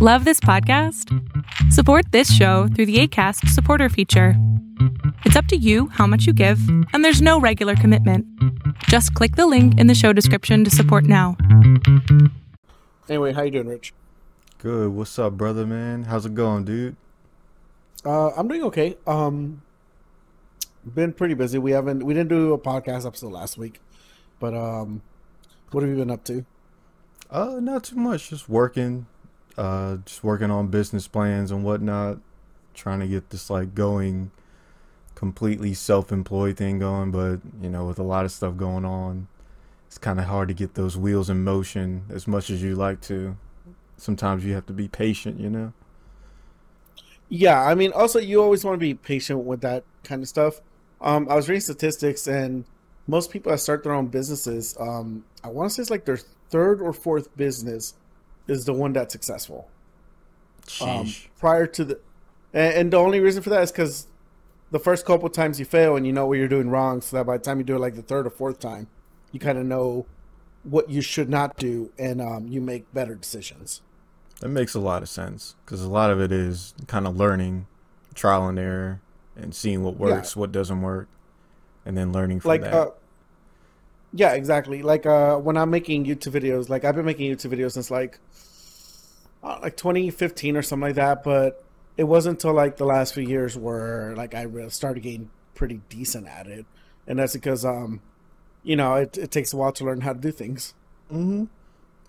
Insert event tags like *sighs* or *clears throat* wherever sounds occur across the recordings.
Love this podcast? Support this show through the ACAST supporter feature. It's up to you how much you give, and there's no regular commitment. Just click the link in the show description to support now. Anyway, how you doing, Rich? Good. What's up, brother, man? How's it going, dude? Uh, I'm doing okay. Um, been pretty busy. We haven't we didn't do a podcast episode last week, but um, what have you been up to? Uh, not too much. Just working, uh, just working on business plans and whatnot. Trying to get this like going, completely self-employed thing going. But you know, with a lot of stuff going on, it's kind of hard to get those wheels in motion as much as you like to. Sometimes you have to be patient, you know. Yeah, I mean, also you always want to be patient with that kind of stuff. Um, I was reading statistics, and most people that start their own businesses, um, I want to say it's like their third or fourth business is the one that's successful. Um, prior to the, and, and the only reason for that is because the first couple times you fail and you know what you're doing wrong, so that by the time you do it like the third or fourth time, you kind of know what you should not do, and um, you make better decisions. That makes a lot of sense because a lot of it is kind of learning, trial and error, and seeing what works, what doesn't work, and then learning from like that. uh yeah exactly like uh when i'm making youtube videos like i've been making youtube videos since like uh, like 2015 or something like that but it wasn't until like the last few years where like i really started getting pretty decent at it and that's because um you know it, it takes a while to learn how to do things hmm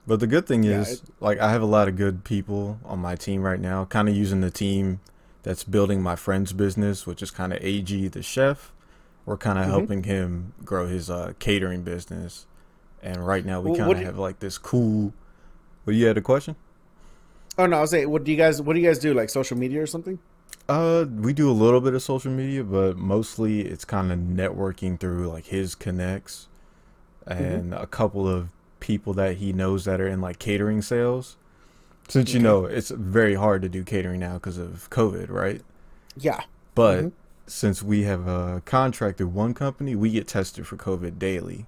But the good thing Yeah, is, like, I have a lot of good people on my team right now. Kind of using the team that's building my friend's business, which is kind of AG the chef. We're kind of Mhm. helping him grow his uh, catering business, and right now we kind of have like this cool. Well, you had a question? oh no i was saying what do you guys what do you guys do like social media or something Uh, we do a little bit of social media, but mostly it's kind of networking through like his connects and a couple of people that he knows that are in like catering sales. Since you know it's very hard to do catering now because of COVID, right? yeah But Mhm. Since we have uh, contracted one company, we get tested for COVID daily,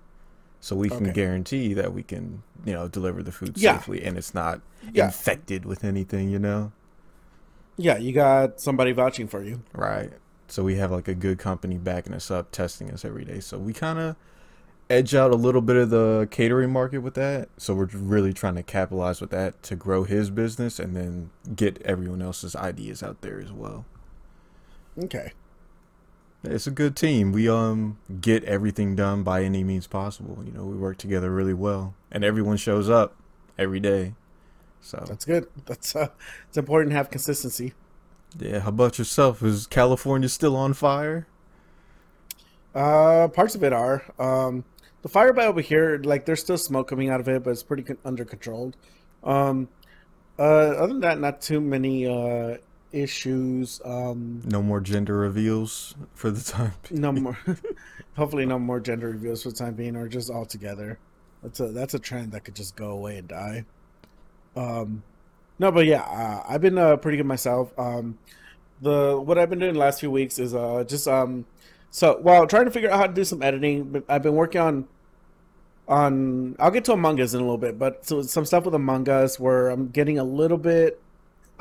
so we can Okay. guarantee that we can, you know, deliver the food Yeah. safely and it's not Yeah. infected with anything, you know. yeah you got somebody vouching for you Right. So we have like a good company backing us up, testing us every day. So we kind of edge out a little bit of the catering market with that. So we're really trying to capitalize with that to grow his business and then get everyone else's ideas out there as well. okay It's a good team. We um get everything done by any means possible. You know, we work together really well, and everyone shows up every day. So that's good that's uh it's important to have consistency yeah, how about yourself? Is California still on fire? Uh, parts of it are. Um, the fire by over here, like there's still smoke coming out of it, but it's pretty con- under controlled. Um, uh, other than that, not too many uh issues. Um, No more gender reveals for the time. being. no more. *laughs* *laughs* hopefully, no more gender reveals for the time being, or just all together. That's a that's a trend that could just go away and die. Um, no, but yeah, uh, I've been uh, pretty good myself. Um, the what I've been doing the last few weeks is uh just um so while trying to figure out how to do some editing, but I've been working on on I'll get to Among Us in a little bit, but so some stuff with Among Us where I'm getting a little bit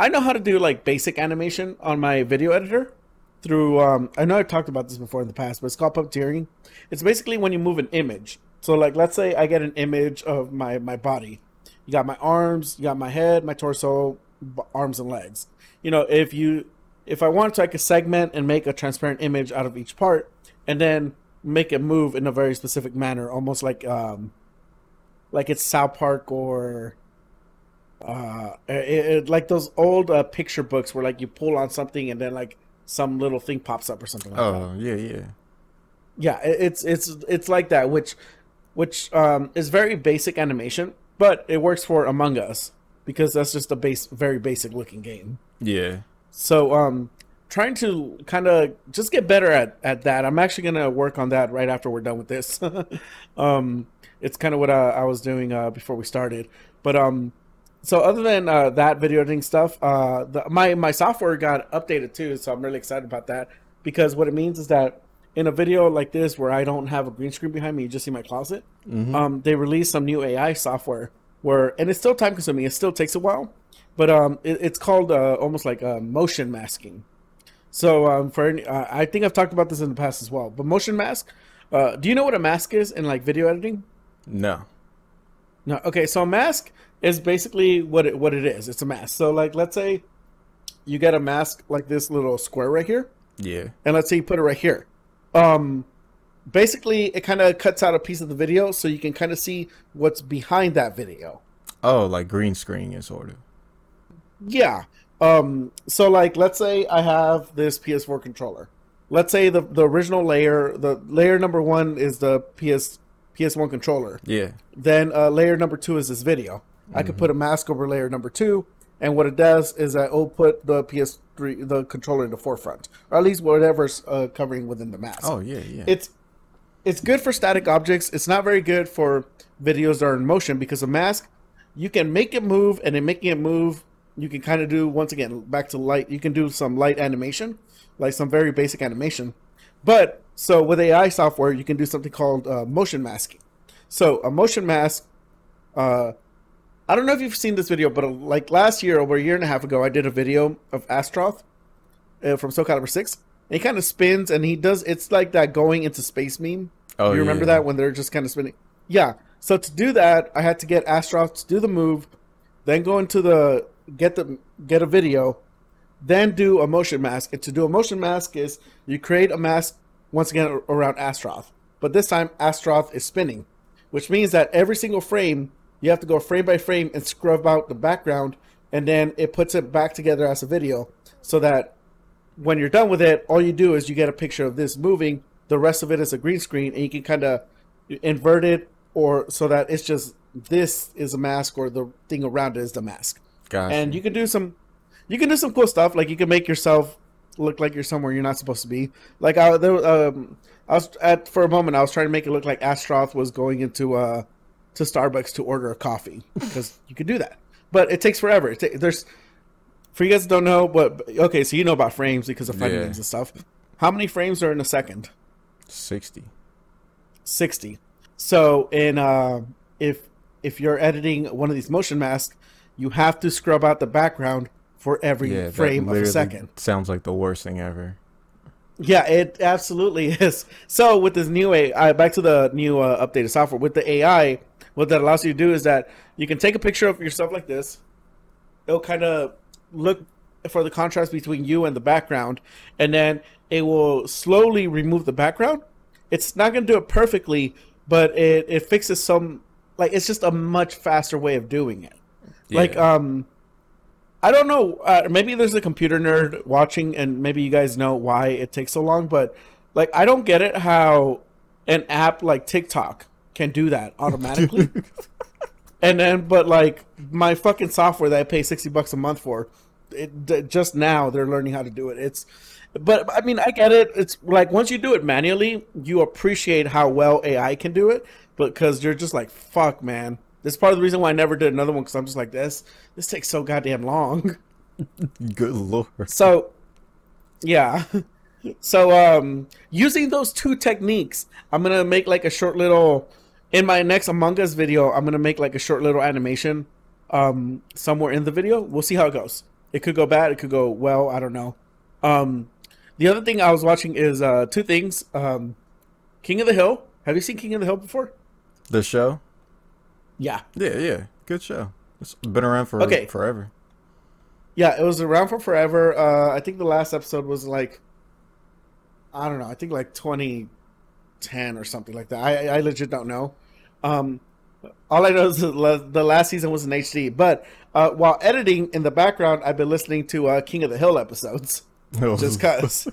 I know how to do like basic animation on my video editor through um I know I've talked about this before in the past, but it's called puppeteering. It's basically when you move an image. So like let's say I get an image of my my body. You got my arms, you got my head, my torso, arms and legs. You know, if you if I wanted to I could segment and make a transparent image out of each part and then make it move in a very specific manner, almost like um like it's South Park or uh it, it, like those old uh, picture books where like you pull on something and then like some little thing pops up or something like that. Oh yeah, yeah. yeah it- it's it's it's like that which which um is very basic animation but it works for among us because that's just a base very basic looking game. Yeah. so um trying to kind of just get better at at that. I'm actually gonna work on that right after we're done with this. *laughs* Um it's kind of what I, I was doing uh before we started. But um so other than uh, that video editing stuff, uh, the, my my software got updated too, so I'm really excited about that because what it means is that in a video like this where I don't have a green screen behind me, you just see my closet. Um, they released some new AI software where, and it's still time consuming. It still takes a while, but um, it, it's called uh, almost like uh, motion masking. So um, for any, uh, I think I've talked about this in the past as well. But motion mask, uh, do you know what a mask is in like video editing? No. No. Okay, so a mask is basically what it what it is. It's a mask. So like, let's say you get a mask like this little square right here, Yeah. and let's say you put it right here. Um, basically, it kind of cuts out a piece of the video, so you can kind of see what's behind that video. Oh, like green screen is sort of. Yeah. Um, so like let's say I have this PS4 controller. Let's say the, the original layer, the layer number one is the PS PS1 controller. Yeah. Then uh, layer number two is this video. I could put a mask over layer number two, and what it does is that it'll put the PS3 the controller in the forefront, or at least whatever's uh, covering within the mask. Oh yeah, yeah. It's it's good for static objects. It's not very good for videos that are in motion because a mask you can make it move, and in making it move, you can kind of do once again back to light. You can do some light animation, like some very basic animation. But so with AI software, you can do something called uh, motion masking. So a motion mask. Uh, I don't know if you've seen this video, but like last year, over a year and a half ago, I did a video of Astaroth uh, from Soul Calibur Six. And he kind of spins, and he does. It's like that going into space meme. oh, you remember yeah. that when they're just kind of spinning? Yeah. So to do that, I had to get Astaroth to do the move, then go into the get the get a video, then do a motion mask. And to do a motion mask is you create a mask once again around Astaroth, but this time Astaroth is spinning, which means that every single frame you have to go frame by frame and scrub out the background, and then it puts it back together as a video, so that when you're done with it, all you do is you get a picture of this moving. The rest of it is a green screen, and you can kind of invert it, or so that it's just this is a mask, or the thing around it is the mask. Gotcha. And you can do some, you can do some cool stuff. Like you can make yourself look like you're somewhere you're not supposed to be. Like I, there, um, I was at for a moment, I was trying to make it look like Astaroth was going into uh to Starbucks to order a coffee because you could do that, but it takes forever. It ta- there's for you guys that don't know, but okay, so you know about frames because of fighting Yeah. games and stuff. How many frames are in a second? sixty. 60 so in uh if if you're editing one of these motion masks you have to scrub out the background for every Yeah, frame of a second Sounds like the worst thing ever. yeah it absolutely *laughs* is so with this new ai back to the new uh, updated software with the ai what that allows you to do is that you can take a picture of yourself like this. It'll kind of look for the contrast between you and the background and then it will slowly remove the background. It's not going to do it perfectly but it, it fixes some like it's just a much faster way of doing it. Like um i don't know uh, maybe there's a computer nerd watching and maybe you guys know why it takes so long but like i don't get it how an app like tiktok can do that automatically. *laughs* And then but like my fucking software that i pay 60 bucks a month for it just now they're learning how to do it. It's but i mean i get it. It's like once you do it manually you appreciate how well ai can do it because you're just like fuck man. This part of the reason why i never did another one because i'm just like this this takes so goddamn long. *laughs* Good lord. so yeah. *laughs* So um using those two techniques i'm gonna make like a short little in my next among us video i'm gonna make like a short little animation um somewhere in the video we'll see how it goes it could go bad it could go well i don't know um the other thing i was watching is uh two things um king of the hill have you seen king of the hill before The show? yeah Yeah, yeah. Good show. It's been around for Okay. forever. Yeah, it was around for forever. Uh, I think the last episode was like, I don't know. I think like 2010 or something like that. I, I legit don't know. Um, all I know is the last season was in HD. But uh, while editing in the background, I've been listening to uh, King of the Hill episodes just cause.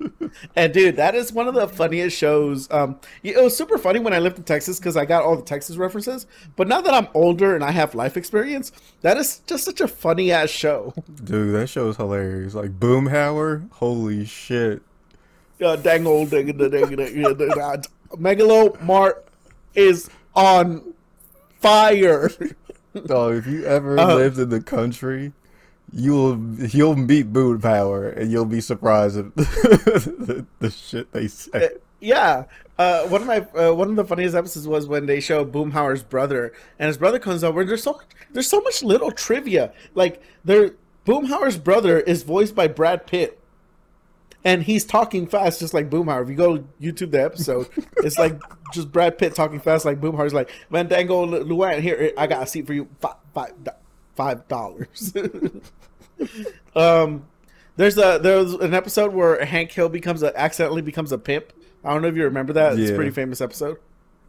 *laughs* and dude, that is one of the funniest shows. Um, it was super funny when I lived in Texas because I got all the Texas references. But now that I'm older and I have life experience, that is just such a funny ass show. Dude, that show is hilarious. Like Boomhauer, holy shit. Uh, dang old dang, dang, dang, dang, dang, dang. Megalo Mart is on fire. Dog, if you ever Uh, lived in the country, you'll you'll meet Boomhauer and you'll be surprised at *laughs* the, the shit they say. Yeah, uh, one of my uh, one of the funniest episodes was when they show Boomhauer's brother, and his brother comes over. and There's so there's so much little trivia. Like there, Boomhauer's brother is voiced by Brad Pitt, and he's talking fast, just like Boomhauer. If you go YouTube the episode, it's like just Brad Pitt talking fast, like Boomhauer's like Fandango Luan. Here, I got a seat for you, five five five dollars. *laughs* um, there's a there's an episode where Hank Hill becomes a accidentally becomes a pimp. I don't know if you remember that. It's a pretty famous episode.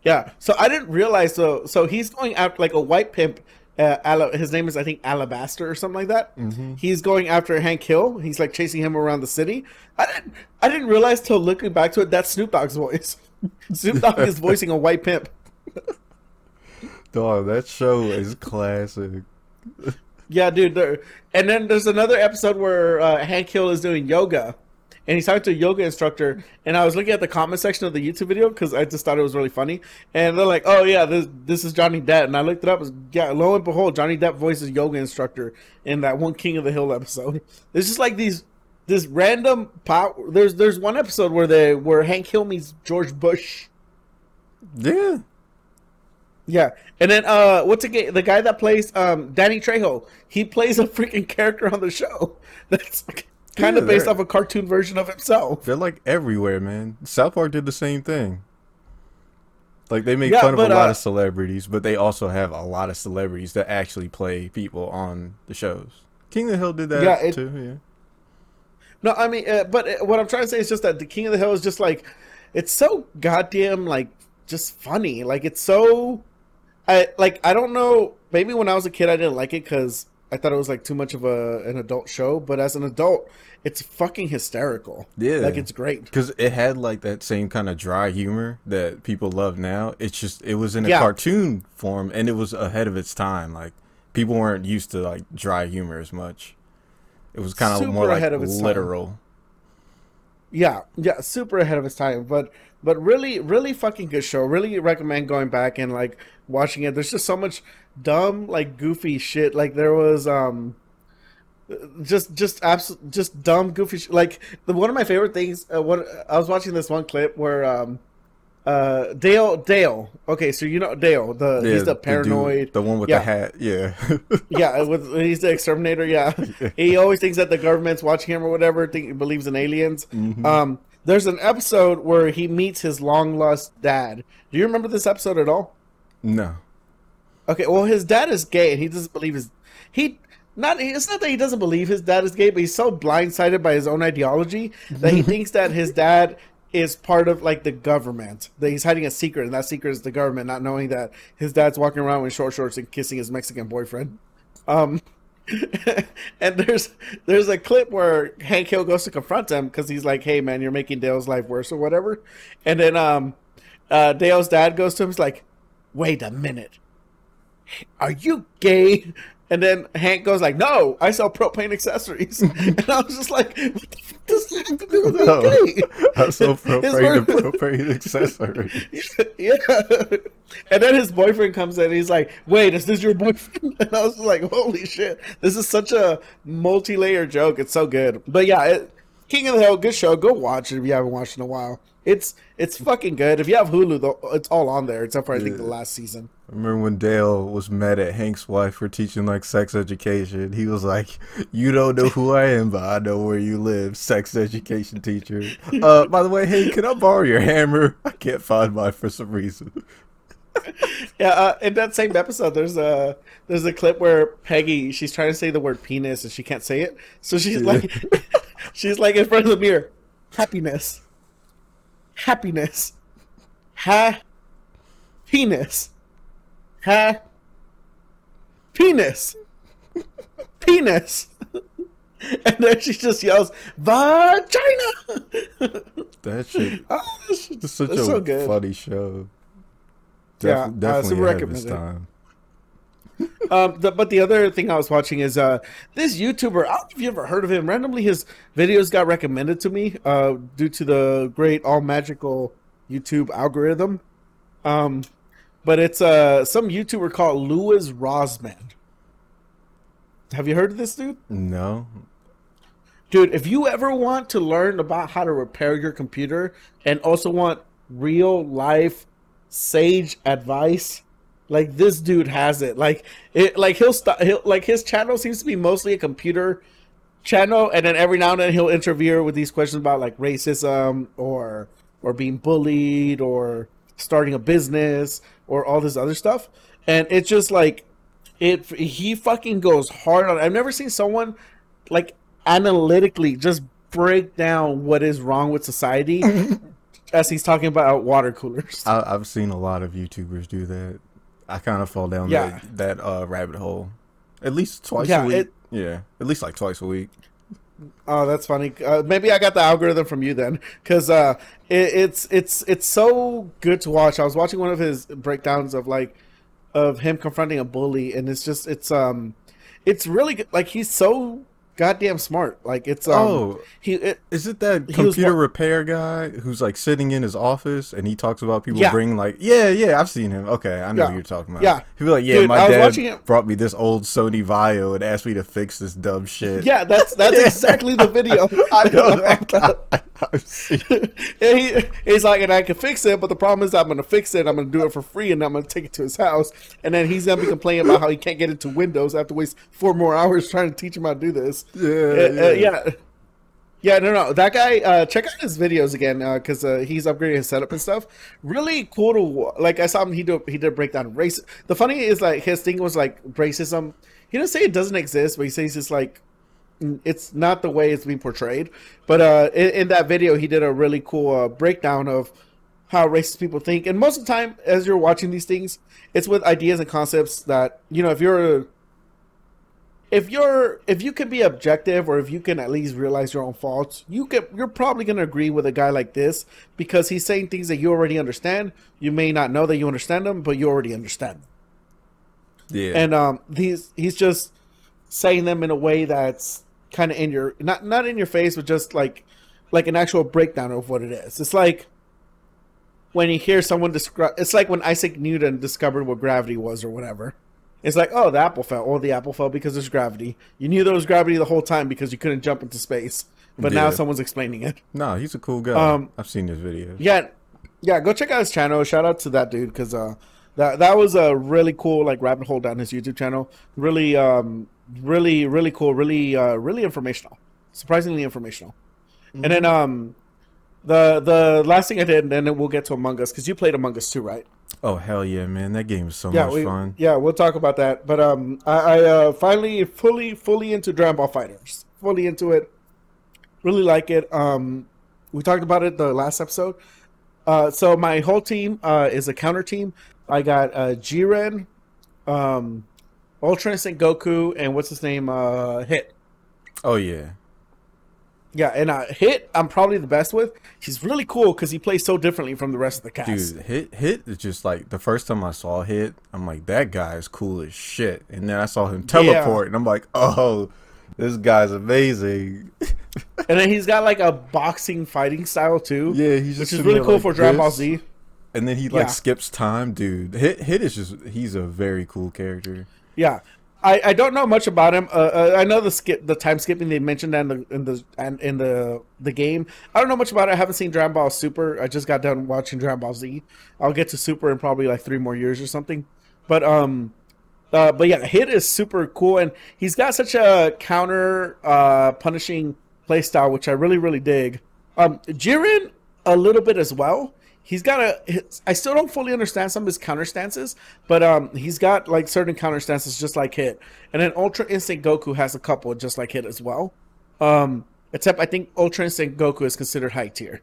Yeah. So I didn't realize. So so he's going after like a white pimp. Uh, Ala- his name is I think Alabaster or something like that. He's going after Hank Hill. He's like chasing him around the city. I didn't I didn't realize till looking back to it that's Snoop Dogg's voice. *laughs* Snoop Dogg is voicing a white pimp. *laughs* Dog, that show is classic. *laughs* Yeah, dude. There, and then there's another episode where uh, Hank Hill is doing yoga, and he's talking to a yoga instructor. And I was looking at the comment section of the YouTube video because I just thought it was really funny. And they're like, "Oh yeah, this this is Johnny Depp." And I looked it up. It was, yeah, lo and behold, Johnny Depp voices yoga instructor in that one King of the Hill episode. *laughs* It's just like these this random power. There's there's one episode where they where Hank Hill meets George Bush. Yeah. Yeah, and then uh, what's the guy, the guy that plays um Danny Trejo? He plays a freaking character on the show *laughs* that's kind of Yeah, based off a cartoon version of himself. They're like everywhere, man. South Park did the same thing. Like they make Yeah, fun of a but, lot uh, of celebrities, but they also have a lot of celebrities that actually play people on the shows. King of the Hill did that Yeah, it- too. Yeah. No, I mean, uh, but uh, what I'm trying to say is just that the King of the Hill is just like it's so goddamn like just funny. Like it's so, I like I don't know. Maybe when I was a kid, I didn't like it because I thought it was like too much of a an adult show. But as an adult, it's fucking hysterical. Yeah. like it's great. Because it had like that same kind of dry humor that people love now. It's just it was in a Yeah. cartoon form and it was ahead of its time. Like people weren't used to like dry humor as much. It was kind of more like ahead of its time. literal. Yeah, yeah, super ahead of its time, but but really, really fucking good show. Really recommend going back and like watching it. There's just so much dumb, like goofy shit. Like there was um, just just absolute, just dumb goofy. Sh- like the one of my favorite things. Uh, what I was watching this one clip where um, uh, Dale Dale. Okay, so you know Dale, the he's the paranoid. the one with Yeah. the hat. Yeah. *laughs* yeah, with he's the exterminator. *laughs* Yeah, he always thinks that the government's watching him or whatever. Think he believes in aliens. Um, there's an episode where he meets his long lost dad. Do you remember this episode at all? no. Okay, well, his dad is gay, and he doesn't believe his he. Not it's not that he doesn't believe his dad is gay, but he's so blindsided by his own ideology that he *laughs* thinks that his dad is part of like the government. That he's hiding a secret, and that secret is the government, not knowing that his dad's walking around in short shorts and kissing his Mexican boyfriend. Um, *laughs* and there's there's a clip where Hank Hill goes to confront him because he's like, "Hey man, you're making Dale's life worse or whatever." And then um, uh, Dale's dad goes to him, he's like, "Wait a minute, are you gay?" And then Hank goes like, "No, I sell propane accessories." *laughs* and I was just like, "What the fuck does that have to do with No. I'm so *laughs* His appropriate word- appropriate accessory. *laughs* yeah. And then his boyfriend comes in. And he's like, "Wait, is this your boyfriend?" And I was like, "Holy shit! This is such a multi-layer joke. It's so good." But yeah, it, King of the Hill, good show. Go watch it if you haven't watched in a while. It's it's fucking good. If you have Hulu, though, it's all on there except for I think the last season. I remember when Dale was mad at Hank's wife for teaching like sex education. He was like, "You don't know who I am, but I know where you live." Sex education teacher. *laughs* Uh, by the way, hey, can I borrow your hammer? I can't find mine for some reason. Yeah, uh, in that same episode, there's a there's a clip where Peggy she's trying to say the word penis and she can't say it, so she's like *laughs* she's like in front of the mirror, happiness, happiness, ha, penis, ha, penis, penis, and then she just yells vagina. *laughs* That shit. *laughs* oh, it's It's such It's a so good. funny show. Yeah, Def- uh, definitely super ahead of its recommend it. time. Um, the, but the other thing I was watching is uh, this YouTuber. I don't know if you ever heard of him. Randomly, his videos got recommended to me uh, due to the great all magical YouTube algorithm. Um, but it's uh, some YouTuber called Louis Rossmann. Have you heard of this dude? No, dude, if you ever want to learn about how to repair your computer and also want real life sage advice, like this dude has it. Like it, like he'll stop. He'll like his channel seems to be mostly a computer channel, and then every now and then he'll interview with these questions about like racism or or being bullied or starting a business or all this other stuff. And it's just like it. He fucking goes hard on. It. I've never seen someone like analytically just break down what is wrong with society *laughs* as he's talking about water coolers. I, I've seen a lot of YouTubers do that. I kind of fall down Yeah. that, that uh, rabbit hole at least twice Yeah, a week. it- yeah, at least like twice a week. Oh, that's funny. Uh, maybe I got the algorithm from you then, because uh, it, it's it's it's so good to watch. I was watching one of his breakdowns of like of him confronting a bully, and it's just it's um it's really good. Like he's so goddamn smart. Like it's um Oh. he it, Is it that computer repair guy who's like sitting in his office and he talks about people Yeah. bringing like yeah yeah I've seen him okay I know Yeah. who you're talking about Yeah. he'll be like yeah Dude, my dad brought me this old Sony Vaio and asked me to fix this dumb shit yeah, that's *laughs* that's exactly the video. *laughs* I know that *laughs* I've seen And he, he's like, and I can fix it, but the problem is I'm going to fix it. I'm going to do it for free, and I'm going to take it to his house. And then he's going to be complaining about how he can't get into Windows. I have to waste four more hours trying to teach him how to do this. Yeah, Uh, uh, yeah. yeah. Yeah, no, no. That guy, uh, check out his videos again because uh, he's upgrading his setup and stuff. Really cool to like. I saw him. He did. he did a breakdown race. The funny is like his thing was like racism. He didn't say it doesn't exist, but he says it's like it's not the way it's being portrayed. But uh, in, in that video, he did a really cool uh, breakdown of how racist people think. And most of the time, as you're watching these things, it's with ideas and concepts that you know if you're a, if you're if you can be objective or if you can at least realize your own faults, you can you're probably gonna agree with a guy like this because he's saying things that you already understand. You may not know that you understand them, but you already understand. them. yeah And um, he's he's just saying them in a way that's kind of in your not not in your face, but just like like an actual breakdown of what it is. It's like when you hear someone describe. It's like when Isaac Newton discovered what gravity was or whatever. It's like, oh, the apple fell. Oh, the apple fell because there's gravity. You knew there was gravity the whole time because you couldn't jump into space. But now someone's explaining it. no he's a cool guy Um, I've seen his videos Yeah, yeah. Go check out his channel. Shout out to that dude because uh, that that was a really cool like rabbit hole down his YouTube channel. Really, um, really, really cool. Really, uh, really informational. Surprisingly informational. And then um, the the last thing I did, and then we'll get to Among Us because you played Among Us too, right? Oh hell yeah man that game is so Yeah, much we, fun yeah, we'll talk about that. But um, I, I uh, finally fully fully into Dragon Ball FighterZ. Fully into it. Really like it. Um, we talked about it the last episode. Uh, so my whole team uh, is a counter team. I got uh, Jiren, um, Ultra Instinct Goku, and what's his name? Uh, Hit. oh yeah Yeah, and uh, Hit I'm probably the best with. He's really cool because he plays so differently from the rest of the cast. Dude, hit hit is just like the first time I saw hit, I'm like, that guy is cool as shit. And then I saw him teleport, and I'm like, oh, this guy's amazing. *laughs* And then he's got like a boxing fighting style too. Yeah, he's just which is really cool like for Dragon Ball. Z. And then he like Yeah. skips time, dude. Hit hit is just he's a very cool character. Yeah, I, I don't know much about him. Uh, uh, I know the skip the time skipping they mentioned in the in the and in the the game. I don't know much about it. I haven't seen Dragon Ball Super. I just got done watching Dragon Ball Z. I'll get to Super in probably like three more years or something. But um, uh, but yeah, Hit is super cool, and he's got such a counter uh punishing play style, which I really really dig. Um, Jiren a little bit as well. He's got a. his- I still don't fully understand some of his counter stances, but um, he's got like certain counter stances just like Hit, and then Ultra Instinct Goku has a couple just like Hit as well. Um, except I think Ultra Instinct Goku is considered high tier,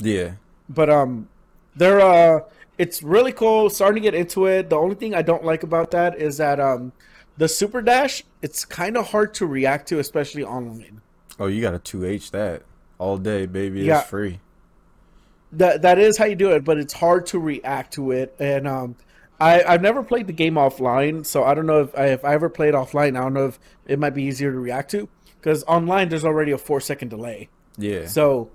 Yeah. but um, they're uh, it's really cool. Starting to get into it. The only thing I don't like about that is that um, the Super Dash. It's kind of hard to react to, especially online. Oh, you got a two H that all day, baby. Yeah. It's free. That that is how you do it, but it's hard to react to it. And um, I I've never played the game offline, so I don't know if I, if I ever played offline. I don't know if it might be easier to react to because online there's already a four second delay. Yeah. So,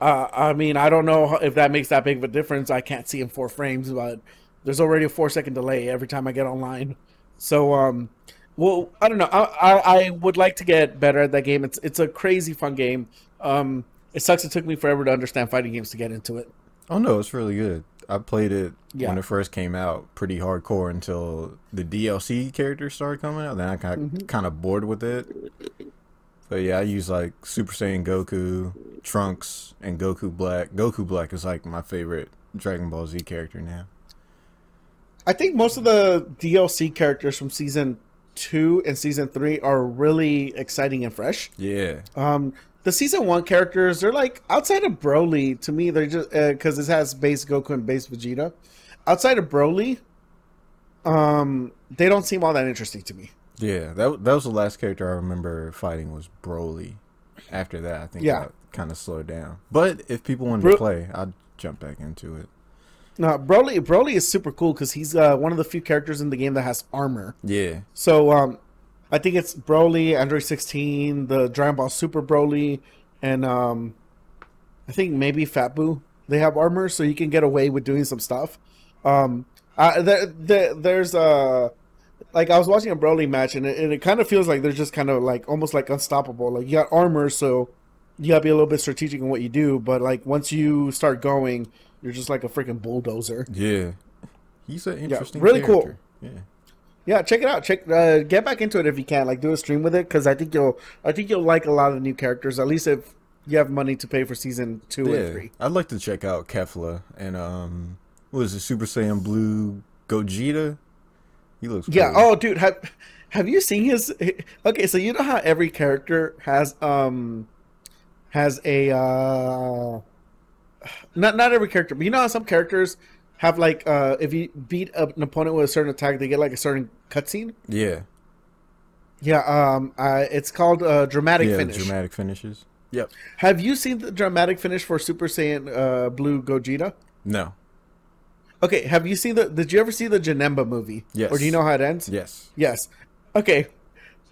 uh, I mean, I don't know if that makes that big of a difference. I can't see in four frames, but there's already a four second delay every time I get online. So, um, Well, I don't know. I, I, I would like to get better at that game. It's it's a crazy fun game. Um, it sucks. It took me forever to understand fighting games to get into it. Oh no, it's really good. I played it Yeah. when it first came out, pretty hardcore until the DLC characters started coming out. Then I got Mhm. kind of bored with it. But yeah, I use like Super Saiyan Goku, Trunks, and Goku Black. Goku Black is like my favorite Dragon Ball Z character now. I think most of the DLC characters from season two and season three are really exciting and fresh. Yeah, Um, the season one characters, they're like outside of Broly. To me, they're just because it has base Goku and base Vegeta. Outside of Broly, um, they don't seem all that interesting to me. yeah. That that was the last character I remember fighting was Broly. After that, I think Yeah. Kind of slowed down. But if people wanted Bro- to play, I'd jump back into it. No, Broly, Broly is super cool because he's uh, one of the few characters in the game that has armor. Yeah, So um, I think it's Broly, Android 16, the Dragon Ball Super Broly, and um, I think maybe Fat Buu. They have armor, so you can get away with doing some stuff. Um, uh, there, there, there's uh, like I was watching a Broly match, and it, and it kind of feels like they're just kind of like almost like unstoppable. Like you got armor, so you gotta be a little bit strategic in what you do. But like once you start going, you're just like a freaking bulldozer. yeah. He's an interesting, Yeah, really cool. Yeah. Yeah, check it out. Check, uh, get back into it if you can. Like, do a stream with it because I think you'll, I think you'll like a lot of the new characters. At least if you have money to pay for season two and three. I'd like to check out Kefla and um, what is it, Super Saiyan Blue Gogeta? He looks Yeah. cool. Oh, dude, have have you seen his? Okay, so you know how every character has um has a uh *sighs* not not every character, but you know how some characters have like uh if you beat an opponent with a certain attack, they get like a certain cutscene. yeah, Yeah. Um. Uh, it's called uh, dramatic yeah, finish. dramatic finishes. Yep. Have you seen the dramatic finish for Super Saiyan uh, Blue Gogeta? No. Okay, have you seen the? Did you ever see the Janemba movie? Yes. Or do you know how it ends? Yes. Yes. Okay,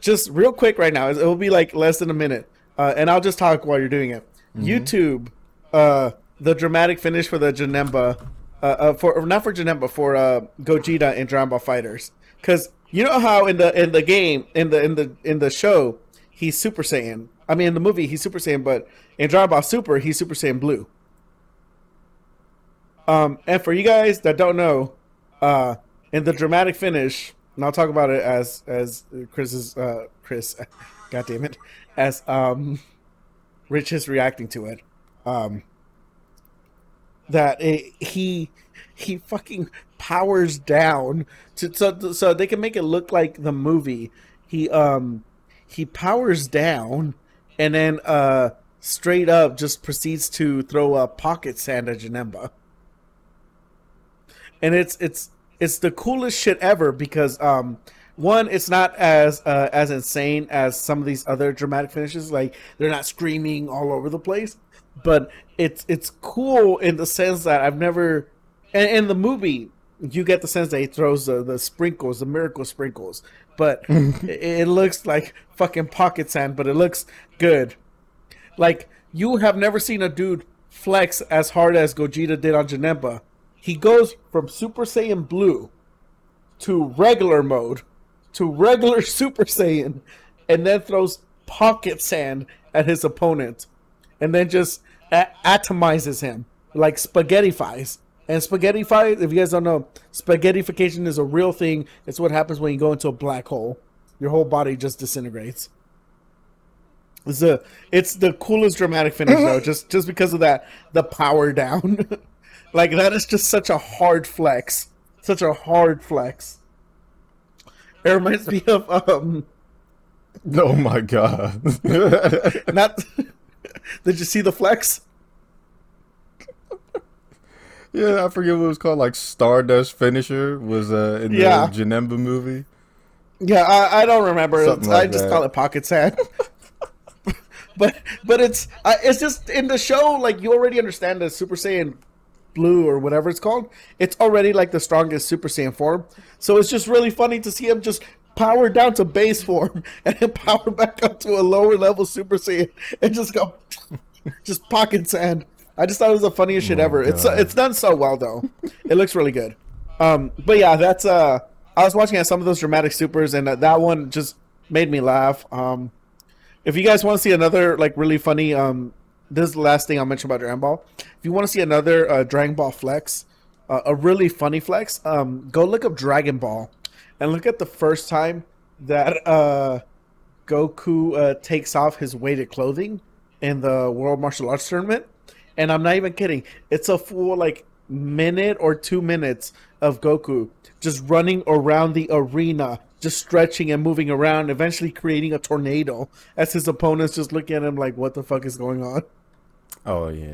just real quick right now. It will be like less than a minute, uh, and I'll just talk while you're doing it. YouTube, uh, the dramatic finish for the Janemba, uh, uh, for or not for Janemba for uh, Gogeta in Dragon Ball FighterZ, because you know how in the in the game in the in the in the show he's Super Saiyan. I mean, in the movie he's Super Saiyan, but in Dragon Ball Super he's Super Saiyan Blue. Um, and for you guys that don't know, uh, in the dramatic finish, and I'll talk about it as as Chris's uh, Chris, *laughs* God damn it, as um, Rich is reacting to it. Um, that it, he he fucking powers down to so so they can make it look like the movie. He um he powers down and then uh straight up just proceeds to throw a pocket sand at Janemba. And it's it's it's the coolest shit ever because um one it's not as uh, as insane as some of these other dramatic finishes like they're not screaming all over the place but it's it's cool in the sense that I've never and in the movie you get the sense that he throws the, the sprinkles the miracle sprinkles but *laughs* it, it looks like fucking pocket sand but it looks good like you have never seen a dude flex as hard as Gogeta did on Janemba. He goes from Super Saiyan Blue to regular mode to regular *laughs* Super Saiyan and then throws pocket sand at his opponent and then just a- atomizes him like spaghettifies. And spaghettifies, if you guys don't know, spaghettification is a real thing. It's what happens when you go into a black hole. Your whole body just disintegrates. It's the it's the coolest dramatic finish though, *laughs* just just because of that the power down. *laughs* like that is just such a hard flex, such a hard flex. It reminds me of um Oh my god. *laughs* not. *laughs* Did you see the flex? *laughs* yeah, I forget what it was called. Like Stardust Finisher was uh, in Yeah. the Janemba movie. Yeah, I, I don't remember. Something I just that. call it pocket sand. *laughs* but but it's uh, it's just in the show like you already understand the Super Saiyan Blue or whatever it's called. It's already like the strongest Super Saiyan form. So it's just really funny to see him just power down to base form *laughs* and then power back up to a lower level Super Saiyan and just go *laughs* just pocket sand. I just thought it was the funniest shit Oh ever. It's God. it's done so well though. it looks really good. Um, but yeah, that's uh, I was watching at some of those dramatic supers, and uh, that one just made me laugh. Um, if you guys want to see another like really funny, um, this is the last thing I'll mention about Dragon Ball. If you want to see another uh, Dragon Ball flex, uh, a really funny flex, um, go look up Dragon Ball and look at the first time that uh, Goku uh, takes off his weighted clothing in the World Martial Arts Tournament. And I'm not even kidding. It's a full like minute or two minutes of Goku just running around the arena, just stretching and moving around, eventually creating a tornado as his opponents just look at him like, what the fuck is going on? Oh yeah,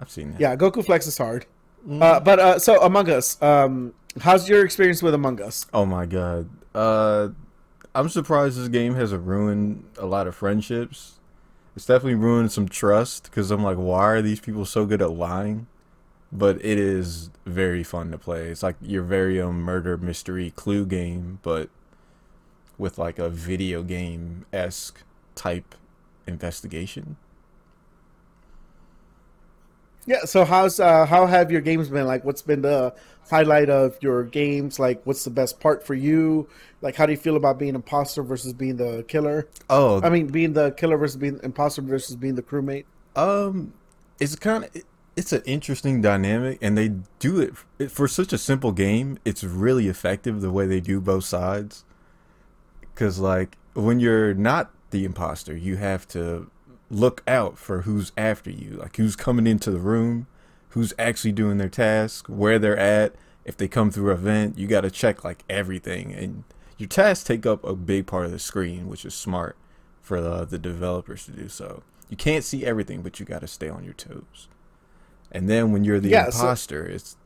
I've seen that. Yeah, Goku Flex is hard. Uh, but uh, so Among Us, um, how's your experience with Among Us? Oh my god. Uh, I'm surprised this game hasn't ruined a lot of friendships. It's definitely ruined some trust because I'm like, why are these people so good at lying? But it is very fun to play. It's like your very own murder mystery clue game, but with like a video game esque type investigation. Yeah. So how's uh, how have your games been? Like, what's been the highlight of your games? Like, what's the best part for you? Like, how do you feel about being imposter versus being the killer? Oh, I mean, being the killer versus being imposter versus being the crewmate. Um, it's kind of it's an interesting dynamic, and they do it, it for such a simple game. It's really effective the way they do both sides. Because like when you're not the imposter, you have to look out for who's after you, like who's coming into the room, who's actually doing their task, where they're at. If they come through a vent, you got to check like everything, and your tasks take up a big part of the screen, which is smart for the the developers to do so. You can't see everything, but you got to stay on your toes. And then when you're the Yeah, so- imposter, it's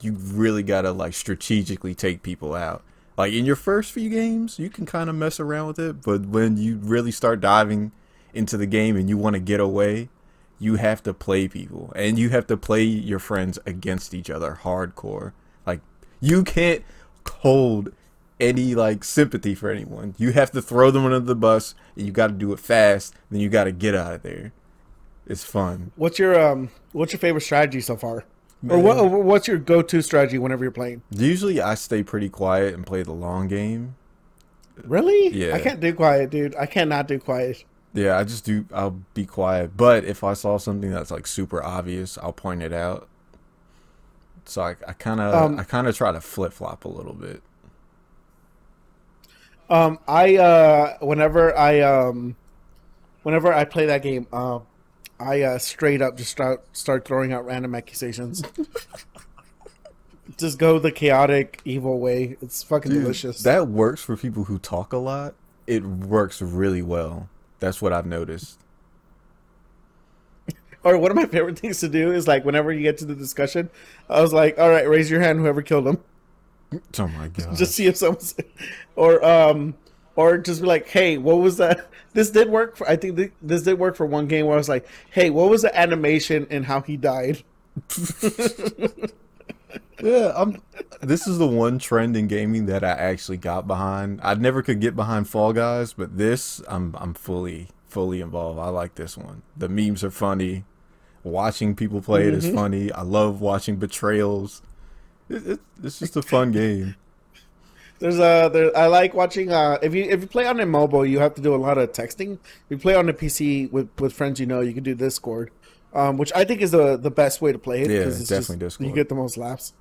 you really got to like strategically take people out. Like in your first few games, you can kind of mess around with it, but when you really start diving into the game and you want to get away, you have to play people and you have to play your friends against each other hardcore. Like you can't hold any like sympathy for anyone. You have to throw them under the bus and you got to do it fast. Then you got to get out of there. It's fun. What's your um What's your favorite strategy so far? Or what, or what's your go-to strategy whenever you're playing? Usually I stay pretty quiet and play the long game. Really? Yeah. I can't do quiet, dude. I cannot do quiet. Yeah, I just do. I'll be quiet. But if I saw something that's like super obvious, I'll point it out. So I, kind of, Um, I kind of try to flip flop a little bit. Um, I uh, whenever I um, whenever I play that game, uh, I uh, straight up just start start throwing out random accusations. *laughs* just go the chaotic, evil way. It's fucking Dude, delicious. That works for people who talk a lot. It works really well. That's what I've noticed. *laughs* or one of my favorite things to do is like whenever you get to the discussion, I was like, "All right, raise your hand, whoever killed him." *laughs* Oh my god! *laughs* just see if someone's or um or just be like hey what was that this did work for i think th- this did work for one game where i was like hey what was the animation and how he died yeah, I'm. This is the one trend in gaming that I actually got behind. I never could get behind Fall Guys, but this, I'm, I'm fully, fully involved. I like this one. The memes are funny. Watching people play it is Mhm. funny. I love watching betrayals. It, it, it's just a fun game. there's a there i like watching uh if you if you play on a mobile you have to do a lot of texting if you play on a pc with with friends you know you can do discord um which i think is the the best way to play it Yeah, 'cause it's definitely just- Discord. you get the most laughs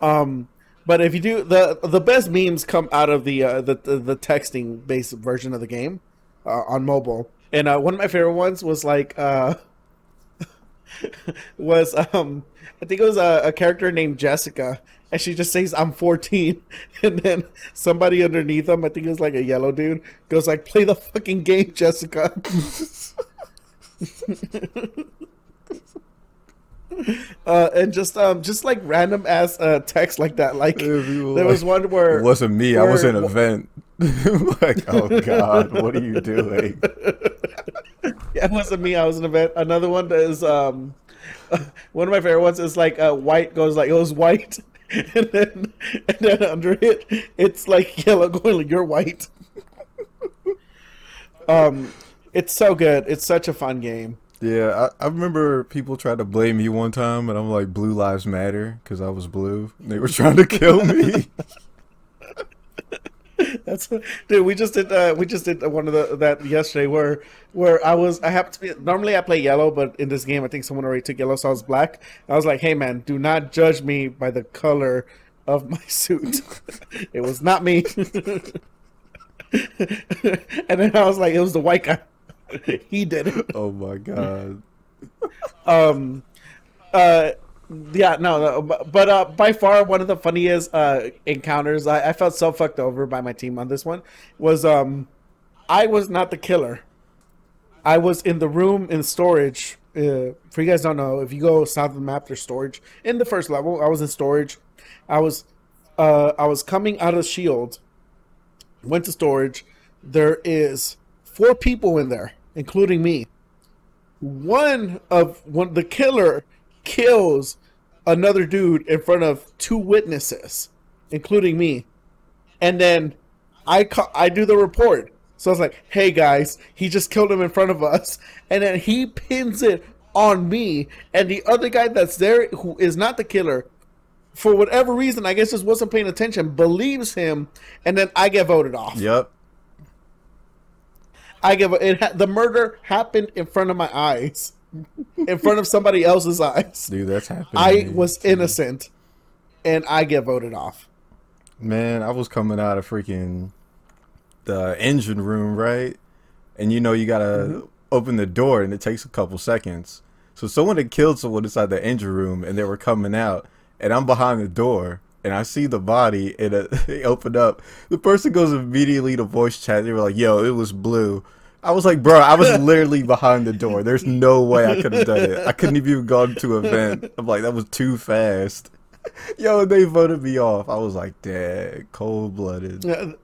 um but if you do the the best memes come out of the uh, the, the the texting based version of the game uh, on mobile. And uh, one of my favorite ones was like uh *laughs* was um I think it was a, a character named Jessica and she just says I'm 14 *laughs* and then somebody underneath them I think it was like a yellow dude goes like play the fucking game Jessica *laughs* *laughs* uh and just um just like random ass uh text like that like there was one where It wasn't me. I was where- in a vent. like, oh god, what are you doing? *laughs* Yeah, it wasn't me. I was in a event. Another one is um, *laughs* one of my favorite ones is like uh, white goes like it was white, and then and then under it it's like yellow going like you're white. um, it's so good. It's such a fun game. Yeah, I, I remember people tried to blame me one time, and I'm like, "Blue lives matter" because I was blue. They were trying to kill me. *laughs* That's dude. We just did. Uh, we just did one of the that yesterday where where I was. I happened to be. Normally I play yellow, but in this game I think someone already took yellow, so I was black. I was like, hey man, do not judge me by the color of my *laughs* suit. it was not me. *laughs* and then I was like, it was the white guy. *laughs* he did it. Oh my god. *laughs* Um. Uh yeah, no, no but uh, by far one of the funniest uh, encounters I, I, felt so fucked over by my team on this one was um, I was not the killer. I was in the room in storage. Uh, for you guys don't know, if you go south of the map, there's storage in the first level. I was in storage. I was uh, I was coming out of shield. Went to storage. There is four people in there, including me. One of one the killer kills another dude in front of two witnesses, including me. And then I ca- I do the report. So I was like, "Hey guys, he just killed him in front of us." *laughs* And then he pins it on me, and the other guy that's there who is not the killer, for whatever reason, I guess just wasn't paying attention, believes him, and then I get voted off. Yep. I give it. The murder happened in front of my eyes in front of somebody else's eyes. Dude, that's happening. I was innocent, and I get voted off. Man, I was coming out of freaking the engine room, right? And you know you gotta mm-hmm. open the door, and it takes a couple seconds. So someone had killed someone inside the engine room, and they were coming out, and I'm behind the door. And I see the body, and it, uh, *laughs* they open up. The person goes immediately to voice chat. They were like, "Yo, it was blue." I was like, bro, I was *laughs* literally behind the door. There's no way I could have done it. I couldn't even gone to a vent. I'm like, that was too fast. *laughs* Yo, they voted me off. I was like, dang, cold blooded. The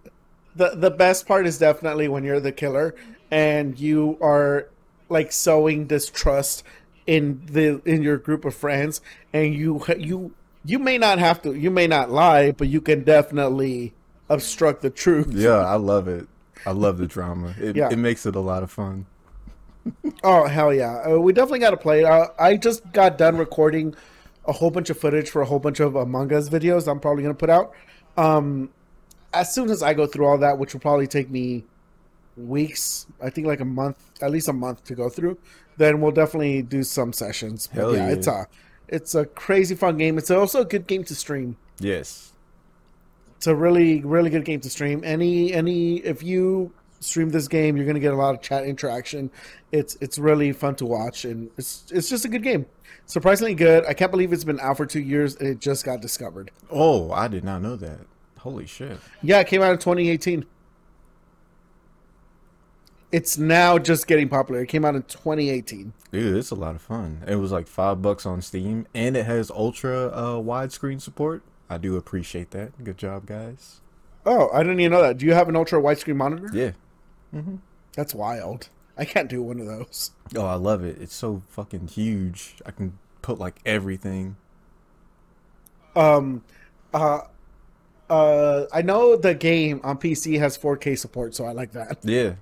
the best part is definitely when you're the killer and you are like sowing distrust in the in your group of friends, and you you you may not have to, you may not lie, but you can definitely obstruct the truth. Yeah, I love it. I love the drama. It, yeah. it makes it a lot of fun. oh hell yeah! Uh, we definitely got to play it. Uh, I just got done recording a whole bunch of footage for a whole bunch of Among Us videos. I'm probably gonna put out. Um, as soon as I go through all that, which will probably take me weeks, I think like a month, at least a month to go through. Then we'll definitely do some sessions. Hell yeah, yeah, it's a it's a crazy fun game. It's also a good game to stream. Yes, it's a really really good game to stream. Any any if you stream this game, you're gonna get a lot of chat interaction. It's it's really fun to watch, and it's it's just a good game. Surprisingly good. I can't believe it's been out for two years and it just got discovered. Oh, I did not know that. Holy shit! Yeah, it came out in 2018. It's now just getting popular. It came out in 2018. Dude, it's a lot of fun. It was like five bucks on Steam, and it has ultra uh, widescreen support. I do appreciate that. Good job, guys. Oh, I didn't even know that. Do you have an ultra widescreen monitor? Yeah. Mm-hmm. That's wild. I can't do one of those. Oh, I love it. It's so fucking huge. I can put like everything. Um, uh, uh, I know the game on PC has 4K support, so I like that. Yeah.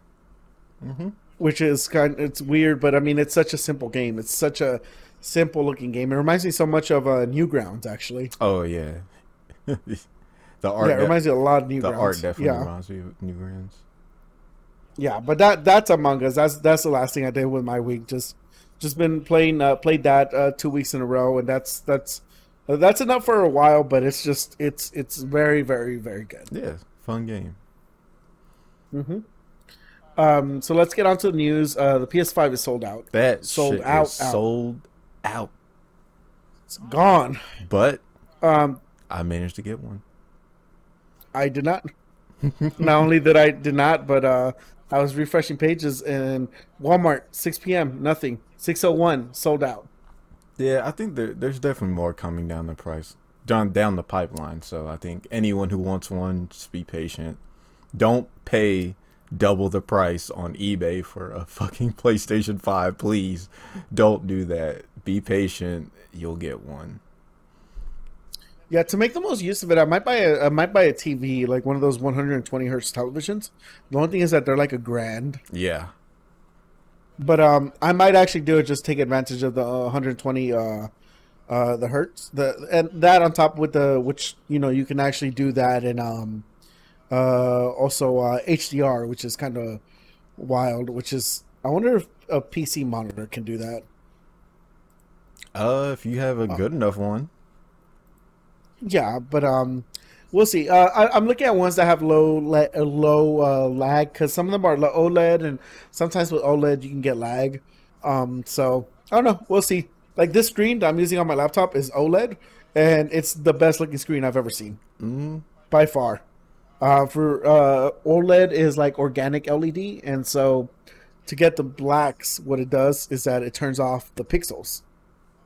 Mm-hmm. Which is kind. of, It's weird, but I mean, it's such a simple game. It's such a simple looking game. It reminds me so much of uh, Newgrounds, actually. Oh yeah. *laughs* the art. Yeah, it reminds me a lot of Newgrounds. The art definitely yeah. reminds me of Newgrounds. Yeah, but that that's Among Us. That's that's the last thing I did with my week. Just just been playing uh, played that uh, two weeks in a row, and that's that's uh, that's enough for a while. But it's just it's it's very very very good. Yeah, fun game. Mm-hmm. Um, so let's get on to the news. Uh, the PS5 is sold out. That sold out, out, Sold out. It's gone. But um, I managed to get one. I did not. not only that I did not, but uh, I was refreshing pages and Walmart 6 p.m. nothing 601 sold out. Yeah, I think there, there's definitely more coming down the price down down the pipeline. So I think anyone who wants one, just be patient. Don't pay double the price on eBay for a fucking *laughs* PlayStation 5, please. Don't do that. Be patient. You'll get one. Yeah, to make the most use of it, I might buy a I might buy a TV, like one of those 120 hertz televisions. The only thing is that they're like a grand. Yeah. But um, I might actually do it just take advantage of the uh, 120 uh, uh, the hertz, the and that on top with the which you know you can actually do that and um Uh, also uh, HDR, which is kind of wild. Which is I wonder if a PC monitor can do that. Uh, if you have a good enough one. Yeah, but um, we'll see. Uh, I, I'm looking at ones that have low le- uh, low uh, lag because some of them are OLED, and sometimes with OLED you can get lag. Um, so I don't know. We'll see. Like this screen that I'm using on my laptop is OLED, and it's the best looking screen I've ever seen Mm, by far. Uh, for uh, OLED is like organic LED, and so to get the blacks, what it does is that it turns off the pixels,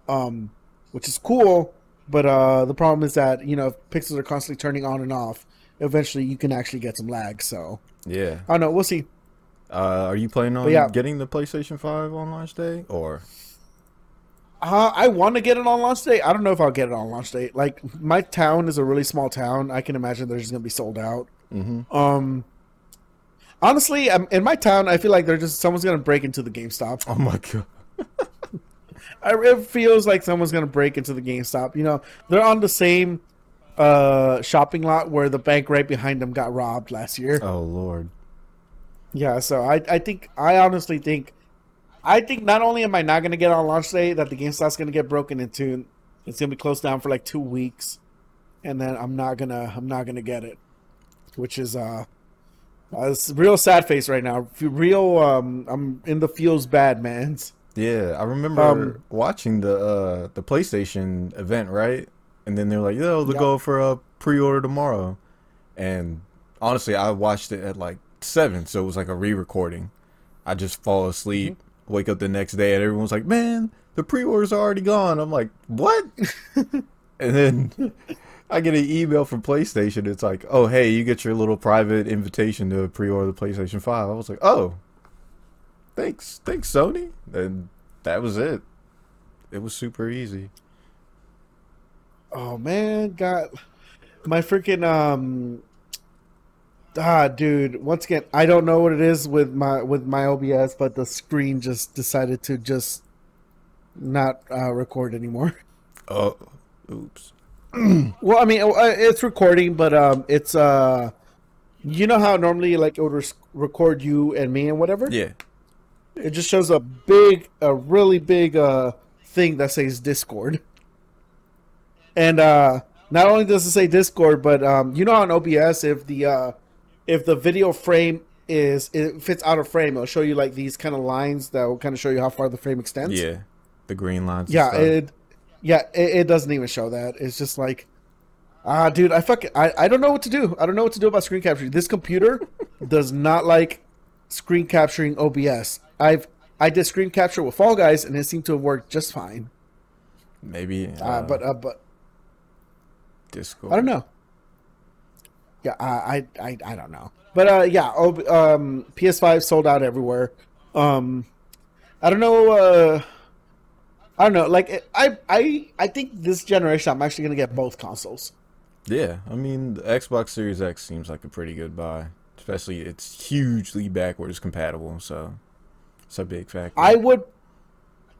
um, which is cool. But uh, the problem is that you know if pixels are constantly turning on and off, eventually you can actually get some lag. So yeah. I don't know. We'll see. Uh, are you planning on yeah. getting the PlayStation Five on launch day, or Uh, I want to get it on launch day. I don't know if I'll get it on launch day. Like my town is a really small town. I can imagine they're just gonna be sold out. Mhm. Um, honestly, um, in my town, I feel like they're just someone's gonna break into the GameStop. oh my god, *laughs* I, it feels like someone's gonna break into the GameStop. You know, they're on the same uh shopping lot where the bank right behind them got robbed last year. oh lord, Yeah, so I I think I honestly think I think not only am I not gonna get on launch day that the GameStop's gonna get broken in into, it's gonna be closed down for like two weeks, and then I'm not gonna I'm not gonna get it, which is uh, uh it's real sad face right now. Real um I'm in the feels bad man's. yeah. I remember Um, watching the uh the PlayStation event, right? And then they're like, "Yo, they'll Yeah. go for a pre-order tomorrow," and honestly, I watched it at like seven, so it was like a re-recording. I just fall asleep, Mm-hmm. Wake up the next day, and everyone's like, "Man, the pre-orders are already gone." I'm like, "What?" *laughs* and then I get an email from PlayStation. It's like, "Oh, hey, you get your little private invitation to pre-order the PlayStation 5." I was like, "Oh, thanks, thanks, Sony." And that was it. It was super easy. Oh man, got my freaking um ah dude, once again, I don't know what it is with my with my OBS, but the screen just decided to just not uh, record anymore. *laughs* Oh, oops. *clears throat* Well, I mean, uh, it's recording, but um it's uh you know how normally like it would record you and me and whatever? Yeah. It just shows a big a really big uh thing that says Discord. And uh not only does it say Discord, but um you know on OBS if the uh if the video frame is it fits out of frame, it'll show you like these kind of lines that will kind of show you how far the frame extends. Yeah. The green lines. Yeah, it yeah, it, it doesn't even show that. It's just like ah dude, I fucking I, I don't know what to do. I don't know what to do about screen capturing. This computer *laughs* does not like screen capturing OBS. I've I did screen capture with Fall Guys and it seemed to have worked just fine. maybe. Uh, Uh, but uh, but Discord. I don't know. Yeah, I I I, don't know. But uh, yeah, um, PS5 sold out everywhere. Um, I don't know. Uh, I don't know. Like I I I think this generation, I'm actually gonna get both consoles. Yeah, I mean, the Xbox Series X seems like a pretty good buy. Especially, it's hugely backwards compatible, so it's a big factor. I would.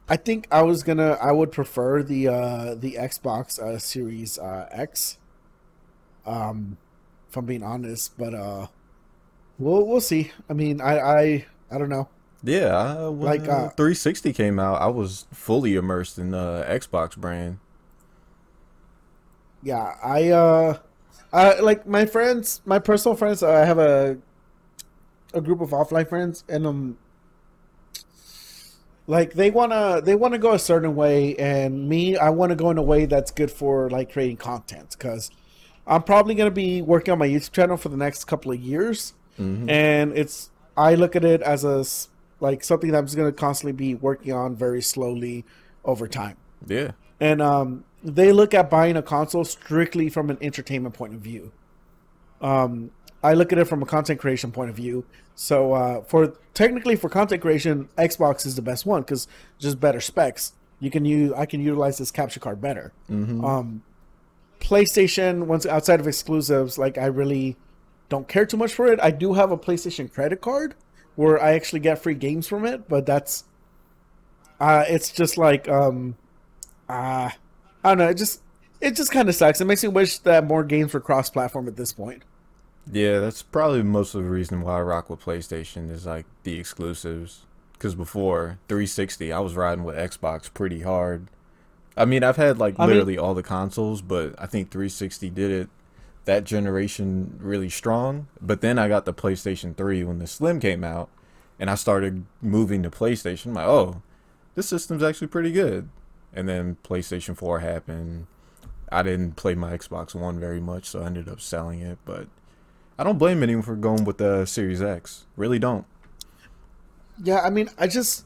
I think I was gonna. I would prefer the uh the Xbox uh, Series uh, X. Um, if I'm being honest, but uh, we'll we'll see. I mean, I I I don't know. yeah, when Like, uh, uh, 360 came out, I was fully immersed in the Xbox brand. Yeah, I uh, I like my friends, my personal friends. I have a a group of offline friends, and um, like they wanna they wanna go a certain way, and me, I want to go in a way that's good for like creating content because I'm probably gonna be working on my YouTube channel for the next couple of years, Mhm. and it's I look at it as a like something that I'm just gonna constantly be working on very slowly over time Yeah, and um, they look at buying a console strictly from an entertainment point of view. Um, I look at it from a content creation point of view. So uh, for technically for content creation, Xbox is the best one because just better specs. You can use I can utilize this capture card better. Mhm. Um, PlayStation, once outside of exclusives, like I really don't care too much for it. I do have a PlayStation credit card where I actually get free games from it, but that's uh it's just like um uh I don't know, it just it just kind of sucks. It makes me wish that more games were cross-platform at this point. Yeah, that's probably most of the reason why I rock with PlayStation is like the exclusives. Because before 360, I was riding with Xbox pretty hard. I mean, I've had like I mean- literally all the consoles, but I think 360 did it that generation really strong. But then I got the PlayStation 3 when the Slim came out, and I started moving to PlayStation. I'm like, oh, this system's actually pretty good. And then PlayStation 4 happened. I didn't play my Xbox One very much, so I ended up selling it. But I don't blame anyone for going with the Series X. Really don't. Yeah, I mean, I just,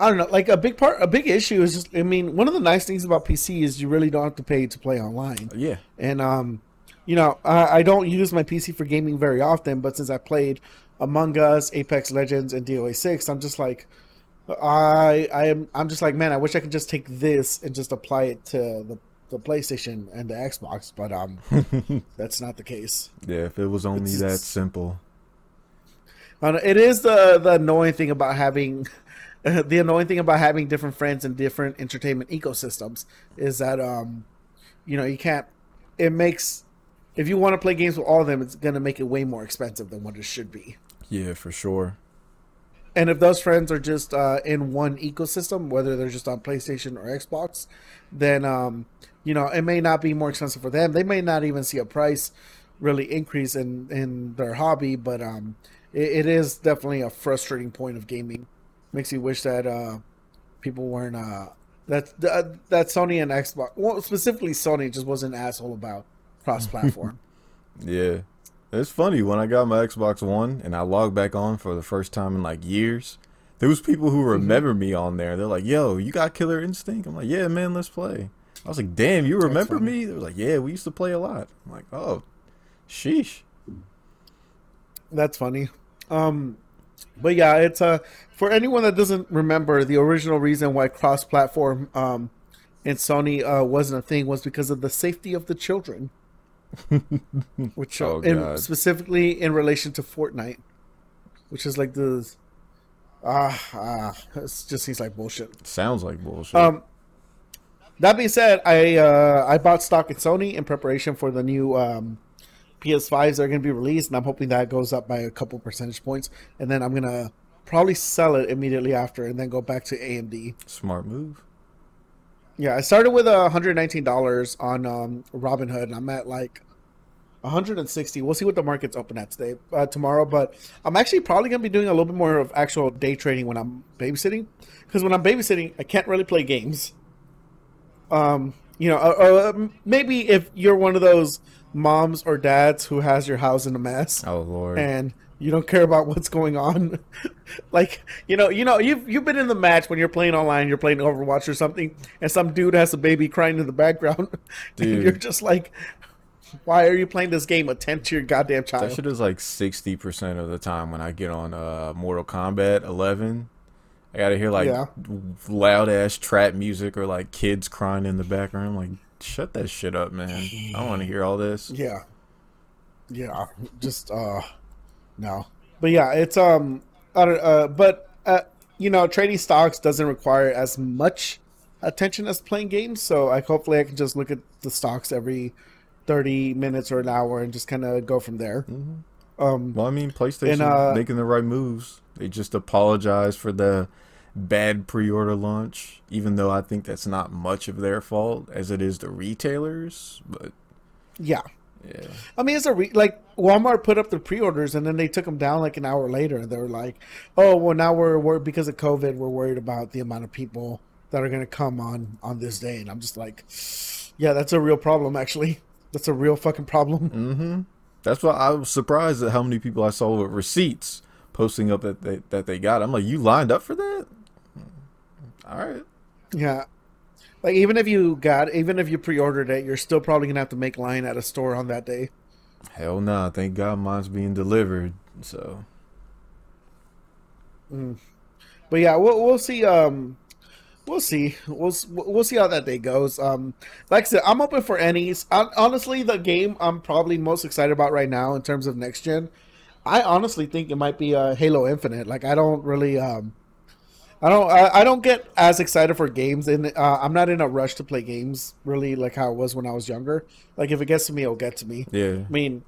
I don't know. Like a big part, a big issue is just. I mean, one of the nice things about PC is you really don't have to pay to play online. Yeah. And um, you know, I, I don't use my PC for gaming very often, but since I played Among Us, Apex Legends, and DOA six, I'm just like, I I am I'm just like, man, I wish I could just take this and just apply it to the the PlayStation and the Xbox, but um, *laughs* that's not the case. Yeah, if it was only It's- that simple. I don't know, It is the the annoying thing about having *laughs* the annoying thing about having different friends and different entertainment ecosystems is that um you know you can't it makes if you want to play games with all of them it's going to make it way more expensive than what it should be. Yeah, for sure. and if those friends are just uh, in one ecosystem whether they're just on playstation or xbox then um you know it may not be more expensive for them. They may not even see a price really increase in in their hobby but um it, it is definitely a frustrating point of gaming makes you wish that uh people weren't uh that that, that sony and xbox well specifically sony just wasn't an asshole about cross-platform *laughs* Yeah. It's funny when I got my Xbox One and I logged back on for the first time in like years. There was people who remember me on there. They're like, "Yo, you got Killer Instinct?" I'm like, "Yeah, man, let's play." I was like, "Damn, you remember me?" They were like, "Yeah, we used to play a lot." I'm like, "Oh, sheesh." That's funny. Um, but yeah, it's uh, for anyone that doesn't remember, the original reason why cross-platform um, in Sony uh, wasn't a thing was because of the safety of the children, *laughs* which Oh, in, specifically in relation to Fortnite, which is like the ah ah, it just seems like bullshit. Sounds like bullshit. Um, that being said, I uh, I bought stock in Sony in preparation for the new um, PS5s that are going to be released, and I'm hoping that goes up by a couple percentage points, and then I'm gonna probably sell it immediately after, and then go back to AMD. Smart move. Yeah, I started with uh, $119 on um, Robinhood, and I'm at like 160. We'll see what the market's open at today, uh, tomorrow. But I'm actually probably gonna be doing a little bit more of actual day trading when I'm babysitting, because when I'm babysitting, I can't really play games. Um, you know, uh, uh, maybe if you're one of those moms or dads who has your house in a mess Oh lord. and you don't care about what's going on. *laughs* like, you know, you know, you've you've been in the match when you're playing online, you're playing Overwatch or something, and some dude has a baby crying in the background. *laughs* Dude. and you're just like, why are you playing this game? Attend to your goddamn child. That shit is like sixty percent of the time when I get on uh Mortal Kombat eleven. I gotta hear like Yeah. loud ass trap music or like kids crying in the background. Like, shut that shit up, man. I don't want to hear all this. Yeah. Yeah. Just uh no. But yeah, it's um I don't uh but uh you know, trading stocks doesn't require as much attention as playing games, so I hopefully I can just look at the stocks every 30 minutes or an hour and just kind of go from there. Um Well, I mean, PlayStation And, uh, making the right moves. They just apologize for the bad pre-order launch, even though I think that's not much of their fault as it is the retailers. But yeah. yeah, I mean, it's a re- like Walmart put up the pre-orders and then they took them down like an hour later, and they were like, "Oh, well, now we're, we're because of COVID, we're worried about the amount of people that are going to come on on this day." And I'm just like, "Yeah, that's a real problem. Actually, that's a real fucking problem." *laughs* mm-hmm. That's why I was surprised at how many people I saw with receipts posting up that they that they got. I'm like, you lined up for that? All right. Yeah, like even if you got, even if you pre-ordered it, you're still probably gonna have to make line at a store on that day. Hell nah. Thank God mine's being delivered. So But yeah, we'll we'll see. Um, we'll see. We'll we'll see how that day goes. Um, like I said, I'm open for any's. Hon- Honestly, the game I'm probably most excited about right now in terms of next gen, I honestly think it might be uh, Halo Infinite. Like I don't really. Um, I don't. I, I don't get as excited for games, and uh, I'm not in a rush to play games. Really, like how it was when I was younger. Like if it gets to me, it'll get to me. yeah. I mean,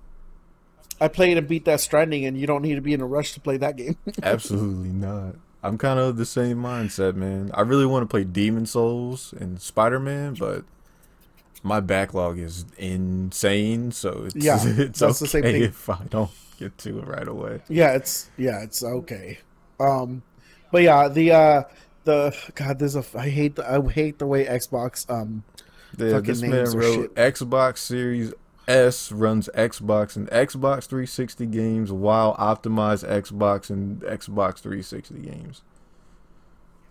I played and beat Death Stranding, and you don't need to be in a rush to play that game. *laughs* Absolutely not. I'm kind of the same mindset, man. I really want to play Demon's Souls and Spider Man, but my backlog is insane. So it's, Yeah, *laughs* it's that's okay the same thing. if I don't get to it right away. yeah, it's yeah, it's okay. Um, but yeah, the uh, the God, there's a I hate the, I hate the way Xbox um Fucking this man names wrote Xbox Series S runs Xbox and Xbox 360 games while optimized Xbox and Xbox 360 games.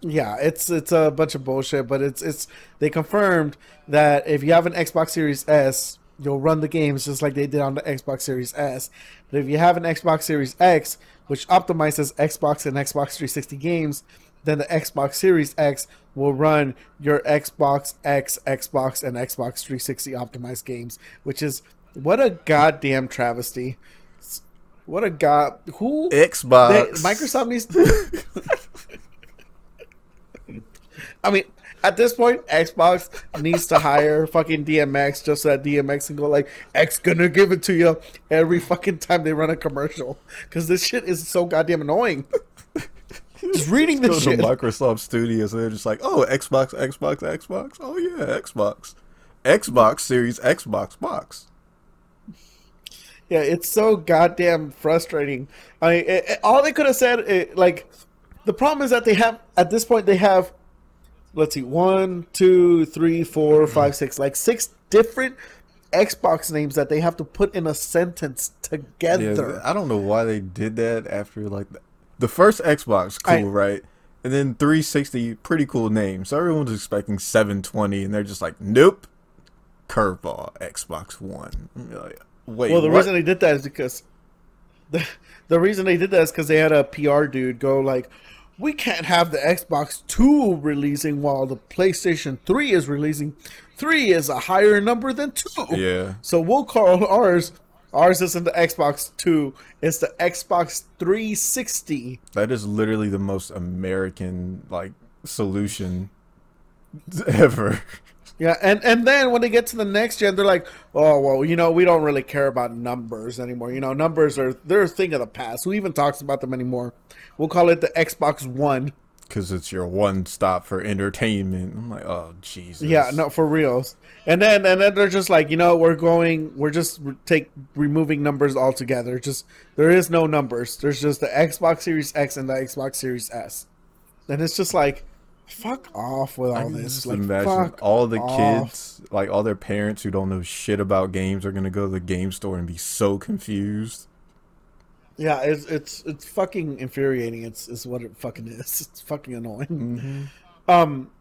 Yeah, it's it's a bunch of bullshit, but it's it's they confirmed that if you have an Xbox Series S, you'll run the games just like they did on the Xbox Series S. But if you have an Xbox Series X, which optimizes Xbox and Xbox 360 games, then the Xbox Series X will run your Xbox X, Xbox, and Xbox 360 optimized games, which is what a goddamn travesty. What a god who they, Xbox. Microsoft needs. *laughs* *laughs* I mean, at this point, Xbox needs to hire fucking DMX just so that DMX can go like, "X gonna give it to you" every fucking time they run a commercial because this shit is so goddamn annoying. *laughs* just reading this shit. Microsoft Studios and they're just like, oh, Xbox, Xbox, Xbox. Oh yeah, Xbox. Xbox Series Xbox box. Yeah, it's so goddamn frustrating. I mean, it, it- all they could have said, it, like, the problem is that they have at this point they have, let's see, one, two, three, four, five, six, like six different Xbox names that they have to put in a sentence Yeah, together. I don't know why they did that after like the, the first Xbox, cool, I- right? And then 360, pretty cool name. So everyone's expecting 720, and they're just like, nope, curveball, Xbox One. Like, Wait, well, the what? reason they did that is because the *laughs* the reason they did that is because they had a PR dude go like, "We can't have the Xbox Two releasing while the PlayStation Three is releasing. Three is a higher number than two. Yeah. So we'll call ours. Ours isn't the Xbox Two. It's the Xbox 360. That is literally the most American like solution *laughs* ever. Yeah, and and then when they get to the next gen, they're like, "Oh well, you know, we don't really care about numbers anymore. You know, numbers are they're a thing of the past. Who even talks about them anymore? We'll call it the Xbox One." Because it's your one stop for entertainment. I'm like, oh Jesus. Yeah, no, for reals. And then and then they're just like, you know, we're going, we're just take removing numbers altogether. Just there is no numbers. There's just the Xbox Series X and the Xbox Series S. And it's just like, fuck off with all can this. just Like, imagine fuck all the off. kids, like all their parents who don't know shit about games, are gonna go to the game store and be so confused. Yeah, it's it's it's fucking infuriating. It's is what it fucking is. *laughs* It's fucking annoying. Mm-hmm. Um,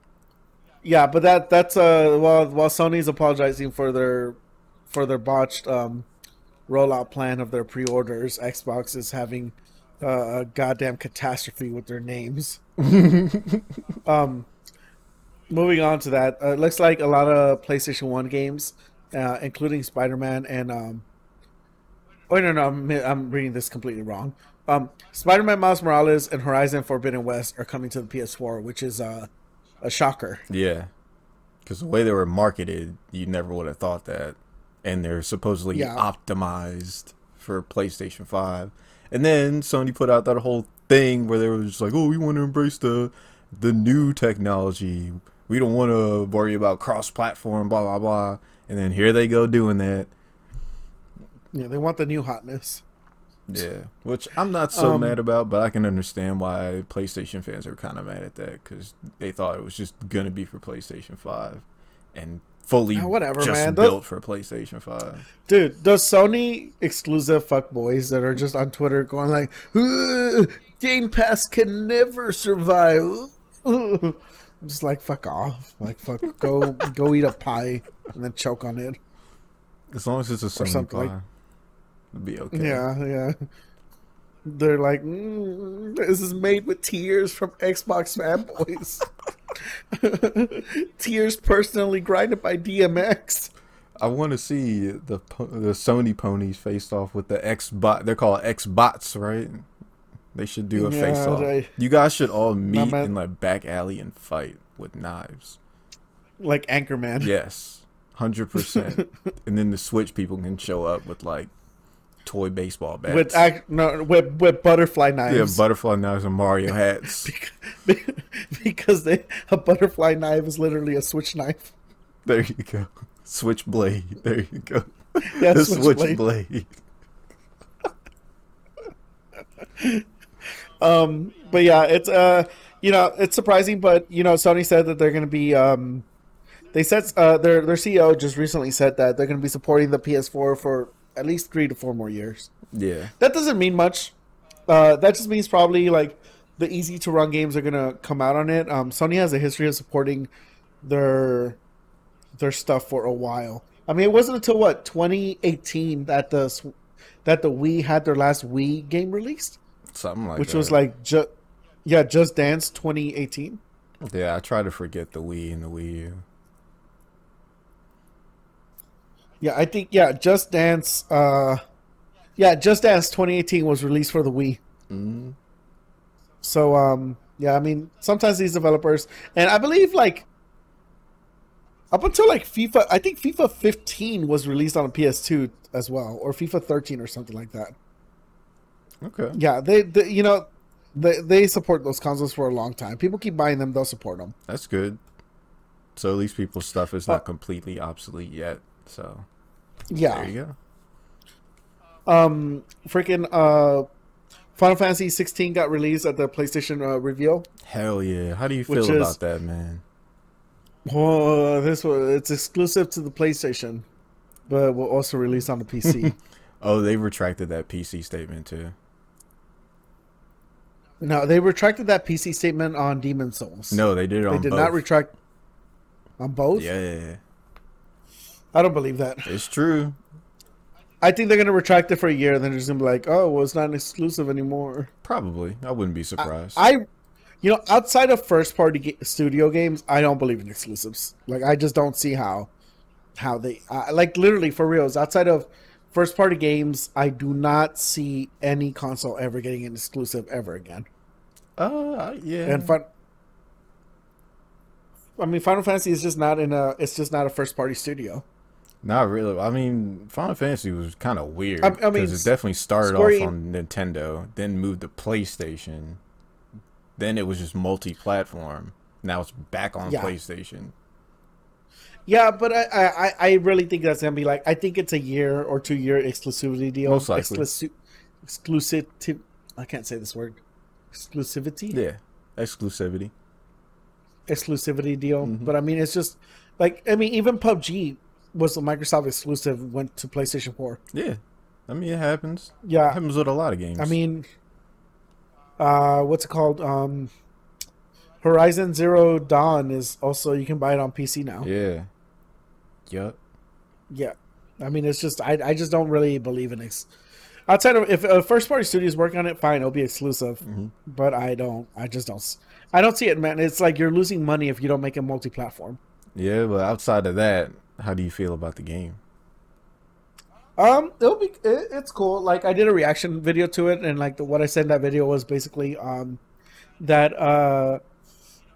yeah, but that that's uh while while Sony's apologizing for their for their botched um rollout plan of their pre-orders, Xbox is having uh, a goddamn catastrophe with their names. *laughs* um, moving on to that, uh, it looks like a lot of PlayStation One games, uh, including Spider-Man and um. Oh no, no, I'm, I'm reading this completely wrong. Um, Spider-Man Miles Morales and Horizon Forbidden West are coming to the PS4, which is uh, a shocker. Yeah, because the way they were marketed, you never would have thought that, and they're supposedly Yeah. optimized for PlayStation Five. And then Sony put out that whole thing where they were just like, "Oh, we want to embrace the the new technology. We don't want to worry about cross-platform, blah blah blah." And then here they go doing that. Yeah, they want the new hotness. Yeah, which I'm not so Um, mad about, but I can understand why PlayStation fans are kind of mad at that because they thought it was just gonna be for PlayStation Five and fully Ah, whatever, just man. Those- built for PlayStation Five. Dude, those Sony exclusive fuckboys that are just on Twitter going like, "Ugh, Game Pass can never survive. I'm *laughs* just like, fuck off. Like, fuck, go *laughs* go eat a pie and then choke on it. As long as it's a Sony something pie, like- it'll be okay. Yeah, yeah. They're like, mm, this is made with tears from Xbox fanboys. *laughs* *laughs* tears personally grinded by DMX. I want to see the the Sony ponies faced off with the Xbot. They're called Xbots, right? They should do a Yeah, face off. they- You guys should all meet in like back alley and fight with knives. Like Anchorman. Yes, hundred percent. *laughs* And then the Switch people can show up with like toy baseball bats. with act, no with with butterfly knives. yeah, butterfly knives and Mario *laughs* hats. *laughs* because they a butterfly knife is literally a switch knife. there you go. switch blade. There you go. *laughs* Yeah, the switchblade. switchblade. Um, but yeah, it's uh, you know, it's surprising, but you know, Sony said that they're going to be um, they said uh, their their CEO just recently said that they're going to be supporting the PS4 for at least three to four more years. Yeah. That doesn't mean much. Uh, that just means probably like the easy to run games are gonna come out on it. Um, Sony has a history of supporting their their stuff for a while. I mean, it wasn't until what 2018 that the that the Wii had their last Wii game released, Something like which that. was like just yeah, Just Dance 2018. Yeah, I try to forget the Wii and the Wii U. Yeah, I think yeah, Just Dance. Uh, yeah, Just Dance 2018 was released for the Wii. Mm-hmm. So um yeah, I mean sometimes these developers and I believe like up until like FIFA I think FIFA 15 was released on a PS2 as well or FIFA 13 or something like that. Okay. Yeah, they, they you know they they support those consoles for a long time. People keep buying them, they'll support them. That's good. So at least people's stuff is not completely obsolete yet. So Yeah. there you go. Um freaking uh Final Fantasy 16 got released at the PlayStation uh, reveal. Hell yeah. How do you feel is- about that, man? Oh, this was it's exclusive to the PlayStation, but will also release on the PC. *laughs* *laughs* Oh, they retracted that PC statement too. No, they retracted that PC statement on Demon's Souls. No, they did it they did both. not retract on both. Yeah, yeah, yeah. I don't believe that. It's true. I think they're gonna retract it for a year, and then they're just gonna be like, "Oh, well, it's not an exclusive anymore." Probably. I wouldn't be surprised. I, you know, outside of first-party ga- studio games, I don't believe in exclusives. Like, I just don't see how, how they uh, like literally for reals. Outside of first-party games, I do not see any console ever getting an exclusive ever again. uh, yeah. And fun. I mean, Final Fantasy is just not in a. It's just not a first-party studio. Not really. I mean, Final Fantasy was kind of weird I- I because mean, it definitely started Square off on Nintendo, then moved to PlayStation, then it was just multi-platform. Now it's back on Yeah. PlayStation. Yeah, but I, I, I really think that's gonna be like I think it's a year or two year exclusivity deal. Most likely. Exclusi- exclusive. I can't say this word. Exclusivity. Yeah, exclusivity. Exclusivity deal. Mm-hmm. But I mean, it's just like I mean, even PUBG was a Microsoft exclusive. Went to PlayStation Four. Yeah, I mean it happens. It Yeah, happens with a lot of games. I mean, uh, what's it called? Um, Horizon Zero Dawn is also you can buy it on PC now. yeah, yup. Yeah, I mean, it's just I, I just don't really believe in ex- outside of if a first party studio is working on it, fine, it'll be exclusive. But I don't, I just don't, I don't see it, man. It's like you're losing money if you don't make it multi platform. Yeah, but outside of that, how do you feel about the game? Um, it'll be it, it's cool. Like I did a reaction video to it, and like the, what I said in that video was basically um that uh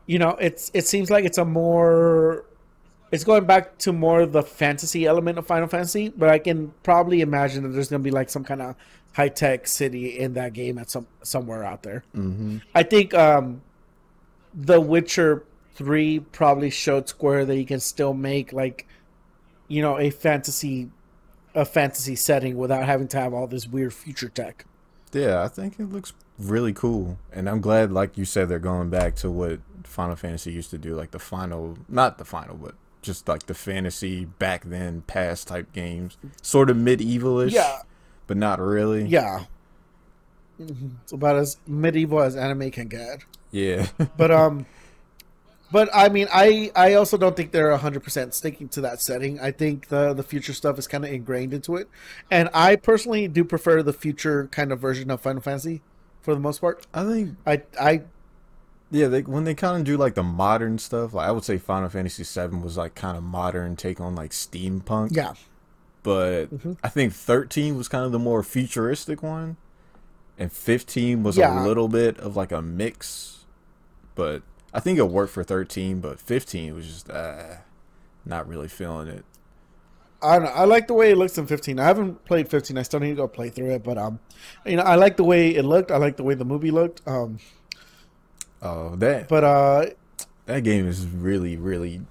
you know it's it seems like it's a more it's going back to more of the fantasy element of Final Fantasy, but I can probably imagine that there's gonna be like some kind of high tech city in that game at some somewhere out there. Mm-hmm. I think um The Witcher three probably showed Square that you can still make like you know a fantasy a fantasy setting without having to have all this weird future tech. Yeah, I think it looks really cool, and I'm glad, like you said, they're going back to what Final Fantasy used to do, like the final, not the final, but just like the fantasy back then, past type games, sort of medievalish, Yeah. but not really. Yeah. Mhm. It's about as medieval as anime can get. yeah, *laughs* But um but I mean I I also don't think they're 100% sticking to that setting. I think the the future stuff is kind of ingrained into it. And I personally do prefer the future kind of version of Final Fantasy for the most part. I think I I yeah, they when they kind of do like the modern stuff, like I would say Final Fantasy VII was like kind of modern take on like steampunk. yeah. but Mhm. I think 13 was kind of the more futuristic one, and 15 was Yeah. a little bit of like a mix. But I think it worked for 13, but 15 was just uh, not really feeling it. I don't know. I like the way it looks in 15. I haven't played 15. I still need to go play through it, but um, you know, I like the way it looked. I like the way the movie looked. Um, Oh, that but uh, that game is really really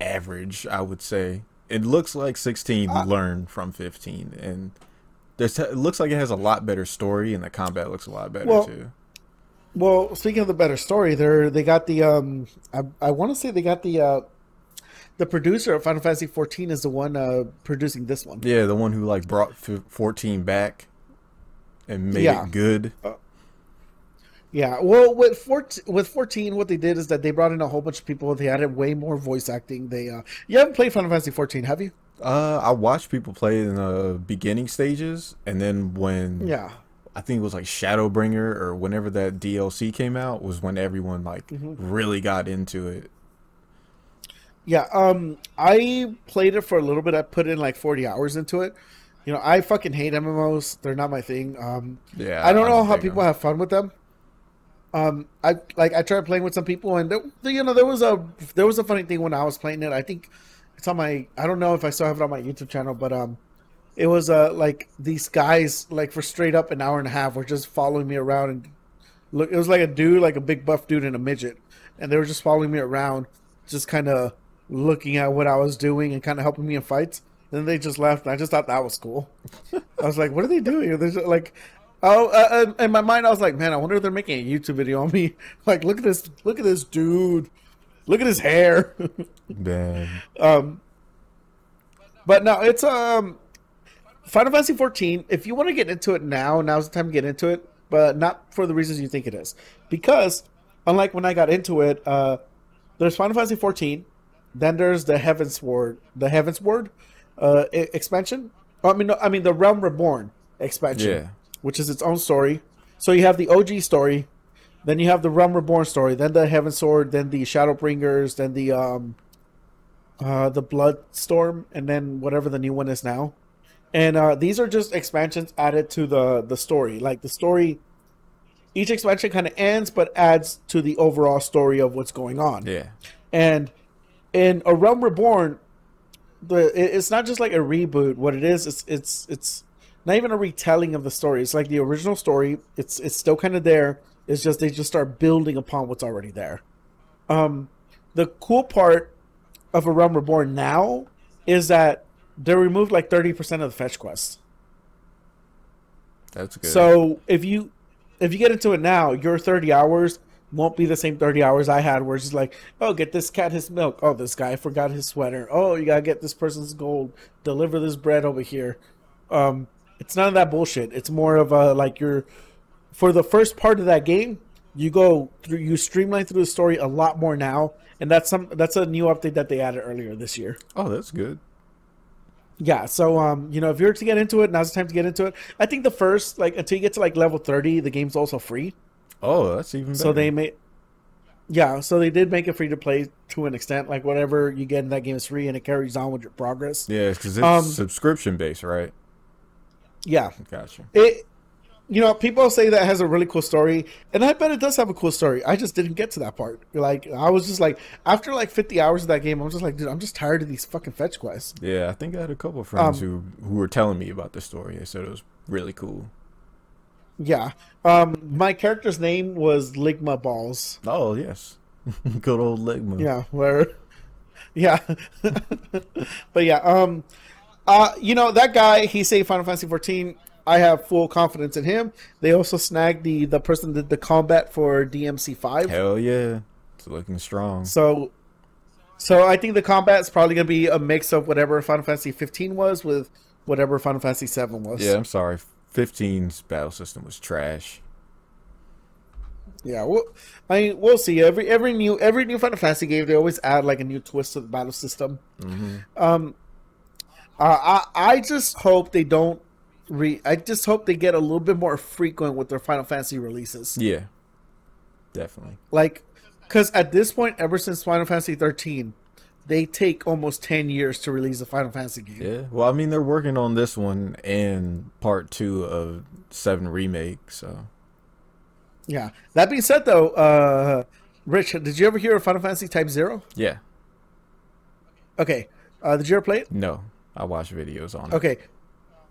average. I would say it looks like 16 Uh, learned from 15, and there's it looks like it has a lot better story, and the combat looks a lot better Well, too. Well, speaking of the better story, there they got the um, I I want to say they got the uh, the producer of Final Fantasy 14 is the one uh producing this one. Yeah, the one who like brought 14 back and made Yeah. it good. Yeah, well, with 14, with 14, what they did is that they brought in a whole bunch of people. They added way more voice acting. They uh, you haven't played Final Fantasy 14, have you? Uh, I watched people play in the beginning stages, and then when Yeah. I think it was like Shadowbringer or whenever that DLC came out was when everyone like Mm-hmm. really got into it. Yeah, um, I played it for a little bit. I put in like forty hours into it. You know, I fucking hate MMOs. They're not my thing. Um, Yeah, I don't know how people them. have fun with them. Um, I like I tried playing with some people, and there, you know, there was a there was a funny thing when I was playing it. I think it's on my. I don't know if I still have it on my YouTube channel, but um, it was uh like these guys like for straight up an hour and a half were just following me around and look. It was like a dude, like a big buff dude and a midget, and they were just following me around, just kind of looking at what I was doing and kind of helping me in fights. Then they just left. And I just thought that was cool. *laughs* I was like, "What are they doing?" There's like, oh, uh, uh, in my mind, I was like, "Man, I wonder if they're making a YouTube video on me." *laughs* Like, look at this, look at this dude, look at his hair. *laughs* Man, um, but no, it's um, Final Fantasy 14. If you want to get into it now, now's the time to get into it, but not for the reasons you think it is, because unlike when I got into it, uh, there's Final Fantasy 14, then there's the Heavensward, the Heavensward, uh, expansion. I mean, no, I mean the Realm Reborn expansion, Yeah. which is its own story. So you have the OG story, then you have the Realm Reborn story, then the Heavensward, then the Shadowbringers, then the um, uh, the Bloodstorm, and then whatever the new one is now. And uh, these are just expansions added to the the story. Like the story, each expansion kind of ends, but adds to the overall story of what's going on. yeah, And in A Realm Reborn, the it's not just like a reboot. What it is, it's it's it's not even a retelling of the story. It's like the original story. It's it's still kind of there. It's just they just start building upon what's already there. Um, the cool part of A Realm Reborn now is that they removed like thirty percent of the fetch quests. that's good. So if you if you get into it now, your thirty hours won't be the same thirty hours I had, where it's just like, oh, get this cat his milk. Oh, this guy forgot his sweater. Oh, you gotta get this person's gold. Deliver this bread over here. Um, it's none of that bullshit. It's more of a like you're for the first part of that game. You go through, you streamline through the story a lot more now, and that's some that's a new update that they added earlier this year. oh, that's good. Yeah, so um, you know, if you're to get into it, now's the time to get into it. I think the first like until you get to like level thirty, the game's also free. Oh, that's even better. So they made, yeah, so they did make it free to play to an extent. Like whatever you get in that game is free, and it carries on with your progress. yeah, because it's Um, subscription based, right? Yeah, Gotcha. it. You know, people say that has a really cool story, and I bet it does have a cool story. I just didn't get to that part. Like, I was just like, after like fifty hours of that game, I was just like, dude, I'm just tired of these fucking fetch quests. Yeah, I think I had a couple of friends Um, who who were telling me about the story. They said it was really cool. Yeah, um, my character's name was Ligma Balls. Oh yes, *laughs* good old Ligma. Yeah, where *laughs* yeah. *laughs* but yeah, um uh you know that guy he saved Final Fantasy 14. I have full confidence in him. They also snagged the the person that did the combat for DMC 5. Hell yeah, it's looking strong. So so I think the combat is probably going to be a mix of whatever Final Fantasy 15 was with whatever Final Fantasy 7 was. Yeah, I'm sorry. 15's battle system was trash. Yeah, well, I mean, we'll see. Every every new every new Final Fantasy game, they always add like a new twist to the battle system. Um, uh, I I just hope they don't re. I just hope they get a little bit more frequent with their Final Fantasy releases. Yeah, definitely. Like, because at this point, ever since Final Fantasy thirteen, they take almost ten years to release a Final Fantasy game. Yeah. Well, I mean, they're working on this one and part two of Seven remake. So Yeah. That being said, though, uh, Rich, did you ever hear of Final Fantasy Type Zero? yeah, Okay. Uh, did you ever play it? no. I watch videos on it. Okay.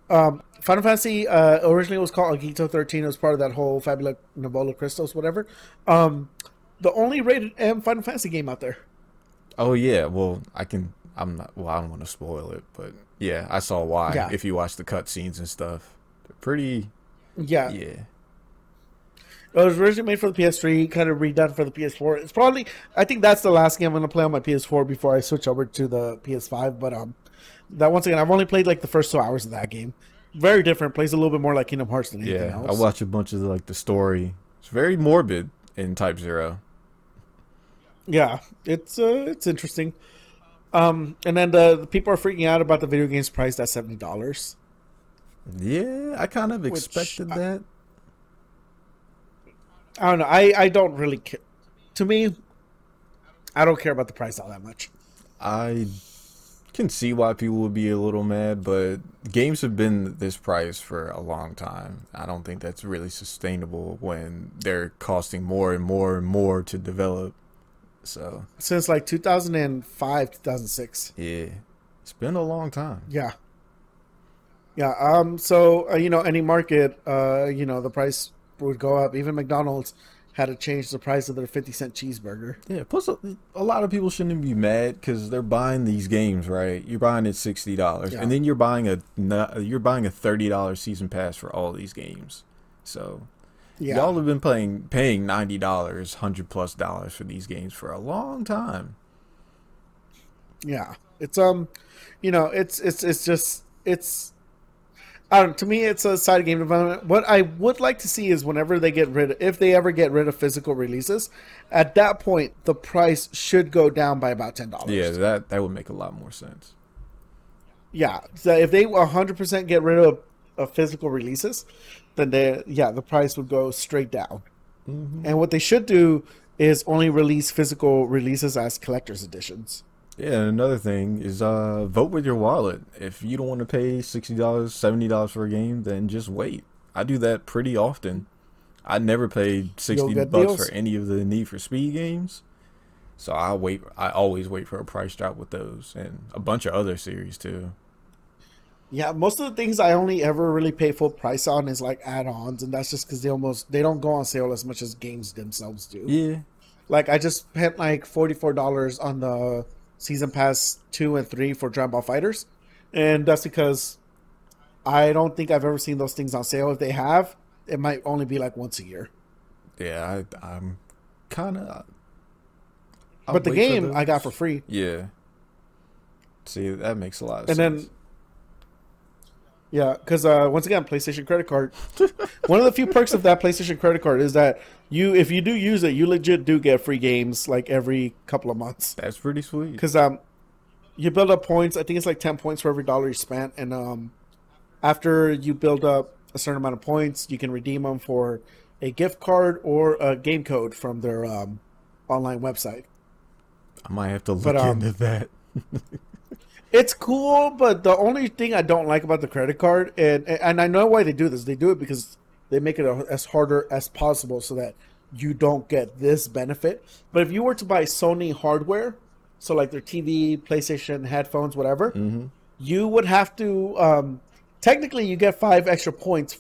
Um, Final Fantasy uh, originally was called Agito 13. It was part of that whole Fabula Nivola Crystals, whatever. Um, the only rated M Final Fantasy game out there. Oh yeah, well I can. I'm not. Well, I don't want to spoil it, but yeah, I saw why. Yeah. If you watch the cutscenes and stuff, They're pretty. Yeah. Yeah. It was originally made for the PS3, kind of redone for the PS4. It's probably, I think that's the last game I'm going to play on my PS4 before I switch over to the PS5. But um, that once again, I've only played like the first two hours of that game. Very different. Plays a little bit more like Kingdom Hearts than anything Yeah, I watch a bunch of like the story. It's very morbid in Type Zero. Yeah, it's uh, it's interesting. Um, and then the, the people are freaking out about the video games priced at seventy dollars. Yeah, I kind of expected I- that. I don't know. I I don't really care. To me, I don't care about the price all that much. I can see why people would be a little mad, but games have been this price for a long time. I don't think that's really sustainable when they're costing more and more and more to develop. So, Since like two thousand and five, two thousand six. yeah, it's been a long time. Yeah. Yeah. Um. So uh, you know, any market, uh, you know, the price would go up. Even McDonald's had to change the price of their fifty cent cheeseburger. Yeah, plus a, a lot of people shouldn't be mad because they're buying these games, right? You're buying it sixty dollars, Yeah. and then you're buying a you're buying a thirty dollars season pass for all these games. So Yeah. y'all have been playing paying ninety dollars, hundred plus dollars for these games for a long time. Yeah, it's um, you know, it's it's it's just it's. To me, it's a side of game development. What I would like to see is whenever they get rid, of, if they ever get rid of physical releases, at that point the price should go down by about ten dollars. Yeah, that that would make a lot more sense. yeah. So if they hundred percent get rid of, of physical releases, then they yeah the price would go straight down. Mm-hmm. And what they should do is only release physical releases as collector's editions. Yeah, and another thing is uh vote with your wallet. If you don't want to pay sixty dollars, seventy dollars for a game, then just wait. I do that pretty often. I never paid sixty bucks deals? for any of the Need for Speed games. So I wait I always wait for a price drop with those and a bunch of other series too. Yeah, most of the things I only ever really pay full price on is like add-ons, and that's just because they almost they don't go on sale as much as games themselves do. Yeah. Like I just spent like forty four dollars on the season pass two and three for Dragon Ball FighterZ, and that's because I don't think I've ever seen those things on sale. If they have, it might only be like once a year. Yeah, I I'm kinda but the game I got for free, Yeah. See, that makes a lot of and sense. then yeah, because uh, once again, PlayStation credit card. *laughs* One of the few perks of that PlayStation credit card is that you, if you do use it, you legit do get free games like every couple of months. That's pretty sweet. Because um, you build up points. I think it's like ten points for every dollar you spent, and um, after you build up a certain amount of points, you can redeem them for a gift card or a game code from their um, online website. I might have to look But, um, into that. *laughs* It's cool, but the only thing I don't like about the credit card, and and I know why they do this. They do it because they make it as harder as possible so that you don't get this benefit. But if you were to buy Sony hardware, so like their TV, PlayStation, headphones, whatever, you would have to. Um, technically, you get five extra points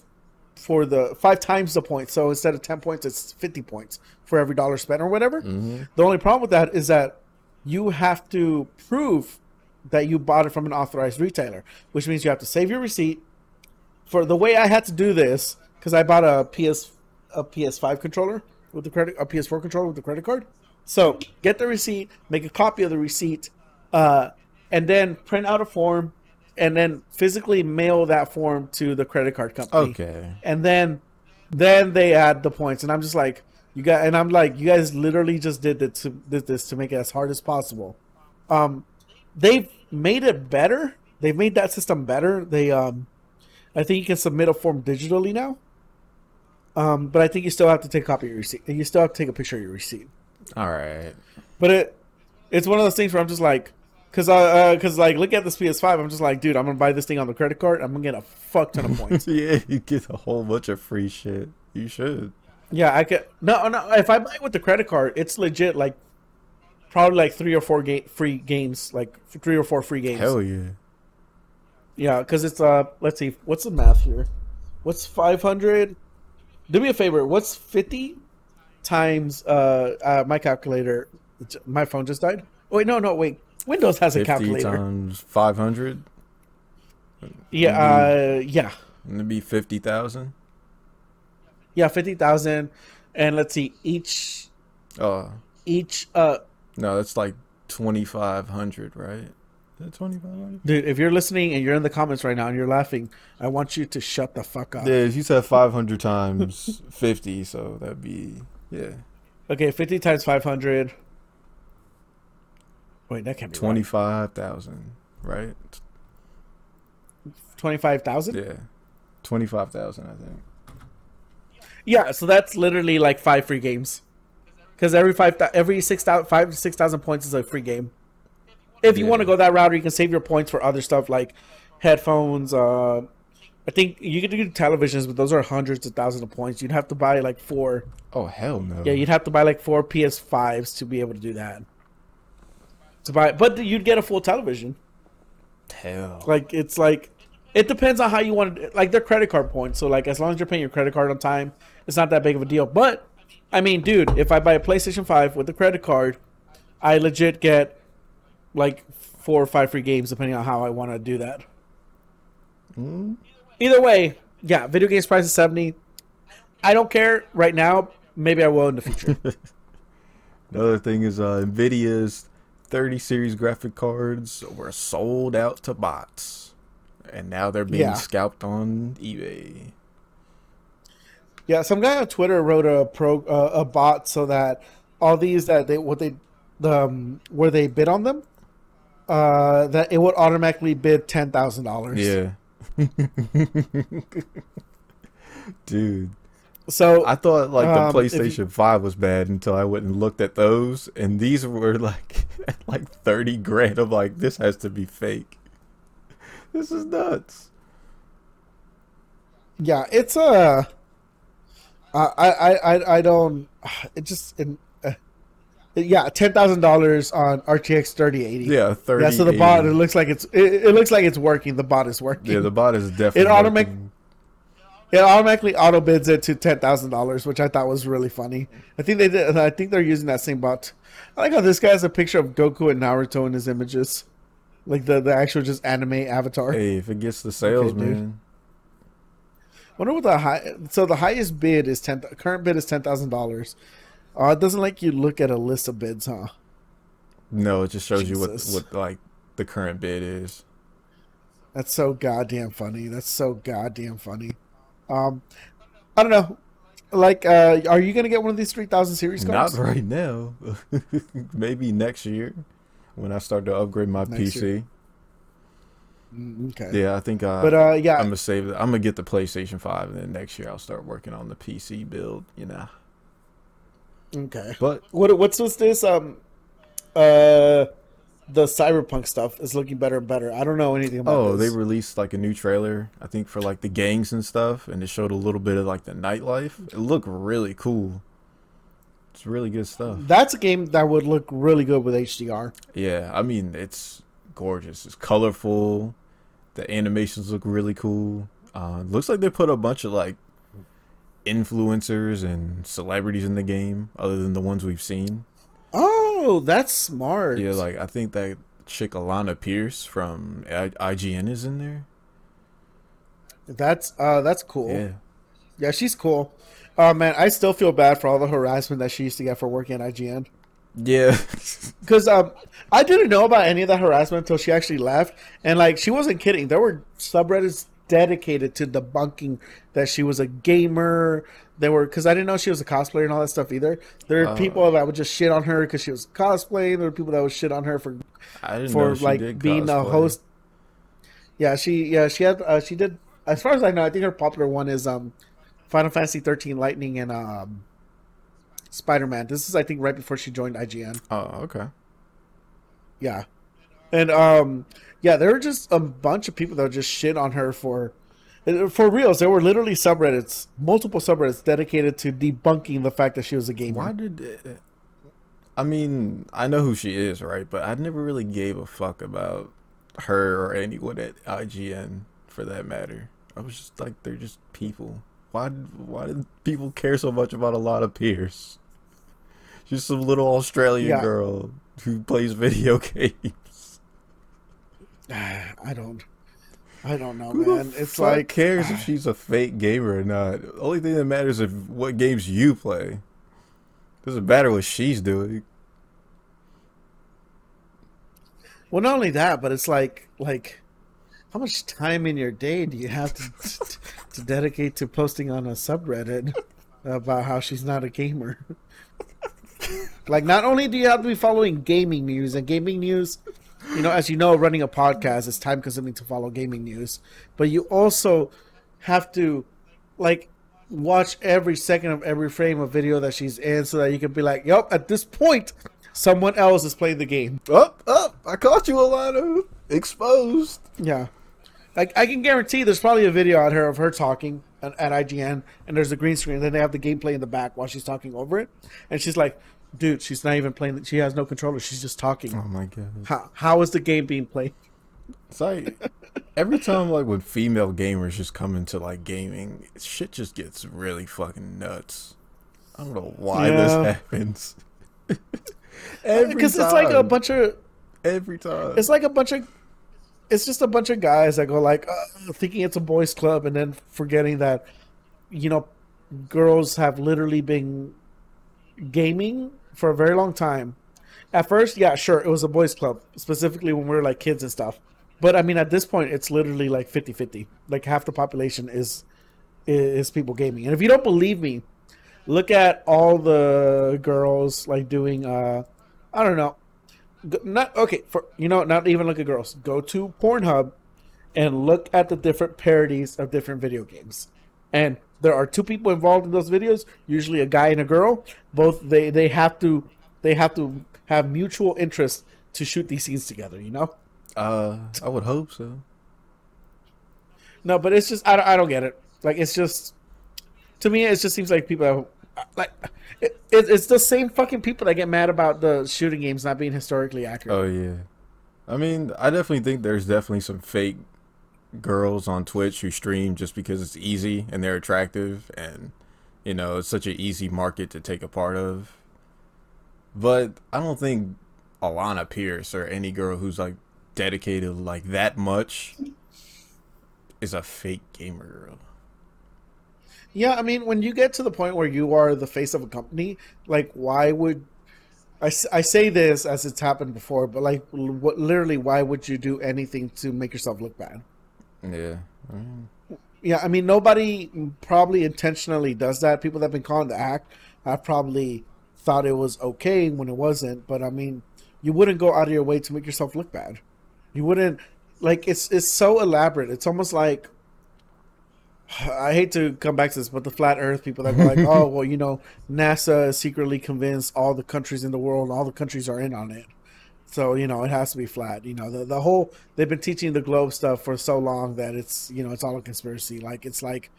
for the five times the points. So instead of ten points, it's fifty points for every dollar spent or whatever. The only problem with that is that you have to prove that you bought it from an authorized retailer, which means you have to save your receipt. For the way I had to do this, because I bought a PS a PS5 controller with the credit, a PS4 controller with the credit card. So get the receipt, make a copy of the receipt, uh, and then print out a form, and then physically mail that form to the credit card company Okay. and then then they add the points and i'm just like you got and i'm like you guys literally just did this to, did this to make it as hard as possible um they've made it better they've made that system better they um i think you can submit a form digitally now um but i think you still have to take a copy of your receipt you still have to take a picture of your receipt All right. but it it's one of those things where i'm just like because I, uh, because like, look at this PS5. I'm just like, dude, I'm gonna buy this thing on the credit card. I'm gonna get a fuck ton of points. *laughs* yeah, you get a whole bunch of free shit. You should. Yeah, I could. No, no. If I buy it with the credit card, it's legit. Like probably like three or four ga- free games, like three or four free games. Hell yeah. Yeah, because it's uh. Let's see. What's the math here? What's five hundred? Do me a favor. What's fifty times uh, uh my calculator? My phone just died. Wait, no, no, wait. Windows has a 50 calculator. times 500? Yeah, uh, yeah, It'd be 50,000? yeah. Fifty thousand, and let's see. Each Oh, each uh no, that's like 2,500, right? Is that 2,500? Dude, if you're listening and you're in the comments right now and you're laughing, I want you to shut the fuck up. Yeah, you said 500 times *laughs* 50, so that'd be, yeah, Okay, 50 times 500. Wait, that can't be 20. 25,000, right? 25,000? Yeah. 25,000, I think. Yeah, so that's literally like five free games. Because every five, every six thousand, five six thousand points is a free game. If you Yeah. want to go that route, or you can save your points for other stuff like headphones. Uh, I think you can do televisions, but those are hundreds of thousands of points. You'd have to buy like four. Oh, hell no. Yeah, you'd have to buy like four PS5s to be able to do that. To buy, but you'd get a full television. hell. Like it's like it depends on how you want to. Like they're credit card points, so like as long as you're paying your credit card on time, it's not that big of a deal. But I mean, dude, if I buy a PlayStation Five with a credit card, I legit get like four or five free games depending on how I want to do that. Mm, Either way, yeah, video games price is seventy. I don't care right now. Maybe I will in the future. *laughs* Another thing is uh, Nvidia's 30 series graphic cards were sold out to bots, and now they're being Yeah. scalped on eBay. Yeah, some guy on Twitter wrote a pro uh, a bot so that all these that they what they the um, where they bid on them, uh, that it would automatically bid ten thousand dollars. Yeah. *laughs* Dude, So I thought like the Um, if you- PlayStation 5 was bad until I went and looked at those, and these were like *laughs* like 30 grand. I'm like, this has to be fake. This is nuts. yeah, it's a. I I I I don't. It just In, uh, yeah, ten thousand dollars on RTX thirty eighty. Yeah, 30. Yeah, so the bot it looks like it's it, it looks like it's working. The bot is working. Yeah, the bot is definitely. automatic- working. It automatically auto bids it to ten thousand dollars, which I thought was really funny. I think they did. I think they're using that same bot. I like how this guy has a picture of Goku and Naruto in his images, like the the actual just anime avatar. Hey, if it gets the sales, dude. man. Wonder what the high. So the highest bid is ten. Current bid is ten thousand dollars. Uh, it doesn't like you look at a list of bids, huh? No, it just shows you what what like the current bid is. That's so goddamn funny. That's so goddamn funny. Um, I don't know. Like, uh, are you gonna get one of these three thousand series Not cards? right now. *laughs* Maybe next year when I start to upgrade my Next PC. year. Mm, Okay. Yeah, I think uh, But uh, yeah, I'm gonna save. The, I'm gonna get the PlayStation Five, and then next year I'll start working on the PC build. You know, okay. but What what's what's this? Um, uh, the cyberpunk stuff is looking better and better. I don't know anything about. oh, they released like a new trailer. I think for like the gangs and stuff, and it showed a little bit of like the nightlife. It looked really cool. It's really good stuff. That's a game that would look really good with HDR. Yeah, I mean it's gorgeous. It's colorful. The animations look really cool. Uh, looks like they put a bunch of like influencers and celebrities in the game, other than the ones we've seen. Oh, that's smart. Yeah, like I think that chick Alana Pierce from I- IGN is in there. that's uh, that's cool. Yeah, Yeah, she's cool. Oh man, I still feel bad for all the harassment that she used to get for working at IGN. yeah, *laughs* Because um, I didn't know about any of the harassment until she actually left, and like she wasn't kidding. There were subreddits dedicated to debunking that she was a gamer. There were because I didn't know she was a cosplayer and all that stuff either. There are Oh. people that would just shit on her because she was cosplaying. There were people that would shit on her for for like being a host. Yeah, she yeah she had uh, she did as far as I know. I think her popular one is um Final Fantasy thirteen Lightning and um Spider Man. This is I think right before she joined IGN. Oh, okay. Yeah, and um yeah, there were just a bunch of people that would just shit on her for. For reals, there were literally subreddits, multiple subreddits dedicated to debunking the fact that she was a gamer. Why did? I mean, I know who she is, right? But I never really gave a fuck about her or anyone at IGN for that matter. I was just like, they're just people. Why? Why did people care so much about Alana Pierce? She's some little Australian Yeah. girl who plays video *laughs* games. I don't. I don't know, Who man. It's like cares if ah. she's a fake gamer or not? The only thing that matters is what games you play. Doesn't matter what she's doing. Well, not only that, but it's like like how much time in your day do you have to *laughs* to dedicate to posting on a subreddit about how she's not a gamer? *laughs* like, not only do you have to be following gaming news and gaming news, you know, as you know, running a podcast is time consuming to follow gaming news, but you also have to like watch every second of every frame of video that she's in so that you can be like, "Yep, at this point, someone else is playing the game." Up, up! I caught you, Alana. Exposed. Yeah. I, I can guarantee there's probably a video out here of her talking at, at IGN, and there's a green screen, and then they have the gameplay in the back while she's talking over it. And she's like, dude, she's not even playing, that she has no controller, she's just talking. Oh my god. How, how is the game being played? It's like every time like when female gamers just come into like gaming, shit just gets really fucking nuts. I don't know why Yeah. this happens. *laughs* every Because it's like a bunch of, every time. it's like a bunch of, it's just a bunch of guys that go like, uh, thinking it's a boys' club, and then forgetting that, you know, girls have literally been gaming for a very long time. At first, yeah, sure, it was a boys' club, specifically when we were like kids and stuff. But I mean, at this point, it's literally like 50 50. Like half the population is is people gaming. And if you don't believe me, look at all the girls like doing, uh, I don't know, not okay for you know, not even look at girls. Go to Pornhub and look at the different parodies of different video games. And there are two people involved in those videos, usually a guy and a girl. Both they they have to they have to have mutual interest to shoot these scenes together, you know? uh, I would hope so. No, but it's just I don't, I don't get it. Like it's just to me, it just seems like people have, like it, it, it's the same fucking people that get mad about the shooting games not being historically accurate. Oh yeah. I mean, I definitely think there's definitely some fake girls on Twitch who stream just because it's easy and they're attractive and you know, it's such an easy market to take a part of. But I don't think Alana Pierce or any girl who's like dedicated like that much is a fake gamer girl. Yeah, I mean, when you get to the point where you are the face of a company, like, why would I, I say this as it's happened before, but like, literally, why would you do anything to make yourself look bad? Yeah. Yeah, I mean, nobody probably intentionally does that. People that have been caught in the act have probably thought it was okay when it wasn't. But I mean, you wouldn't go out of your way to make yourself look bad. You wouldn't like it's it's so elaborate. It's almost like *sighs* I hate to come back to this, but the flat Earth people that go like, *laughs* oh well, you know, NASA is secretly convinced all the countries in the world, all the countries are in on it. So you know it has to be flat. You know the the whole they've been teaching the globe stuff for so long that it's you know it's all a conspiracy. Like it's like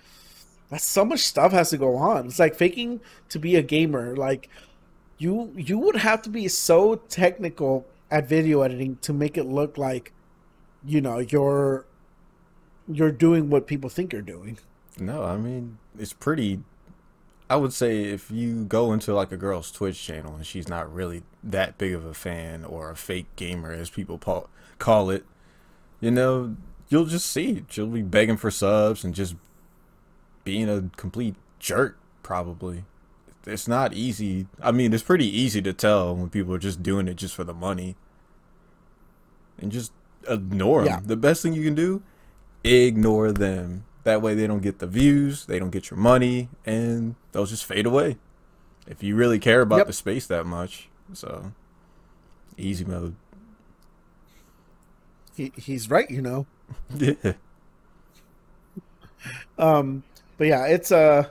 that's so much stuff has to go on. It's like faking to be a gamer. Like you you would have to be so technical at video editing to make it look like you know you're you're doing what people think you're doing. No, I mean it's pretty. I would say if you go into like a girl's Twitch channel and she's not really that big of a fan or a fake gamer, as people pa- call it, you know, you'll just see it. She'll be begging for subs and just being a complete jerk. Probably, it's not easy. I mean, it's pretty easy to tell when people are just doing it just for the money, and just ignore them. Yeah. The best thing you can do ignore them. That way they don't get the views, they don't get your money, and they'll just fade away. If you really care about Yep. the space that much. So easy mode. He, he's right, you know. Yeah. *laughs* *laughs* Um, but yeah, it's uh,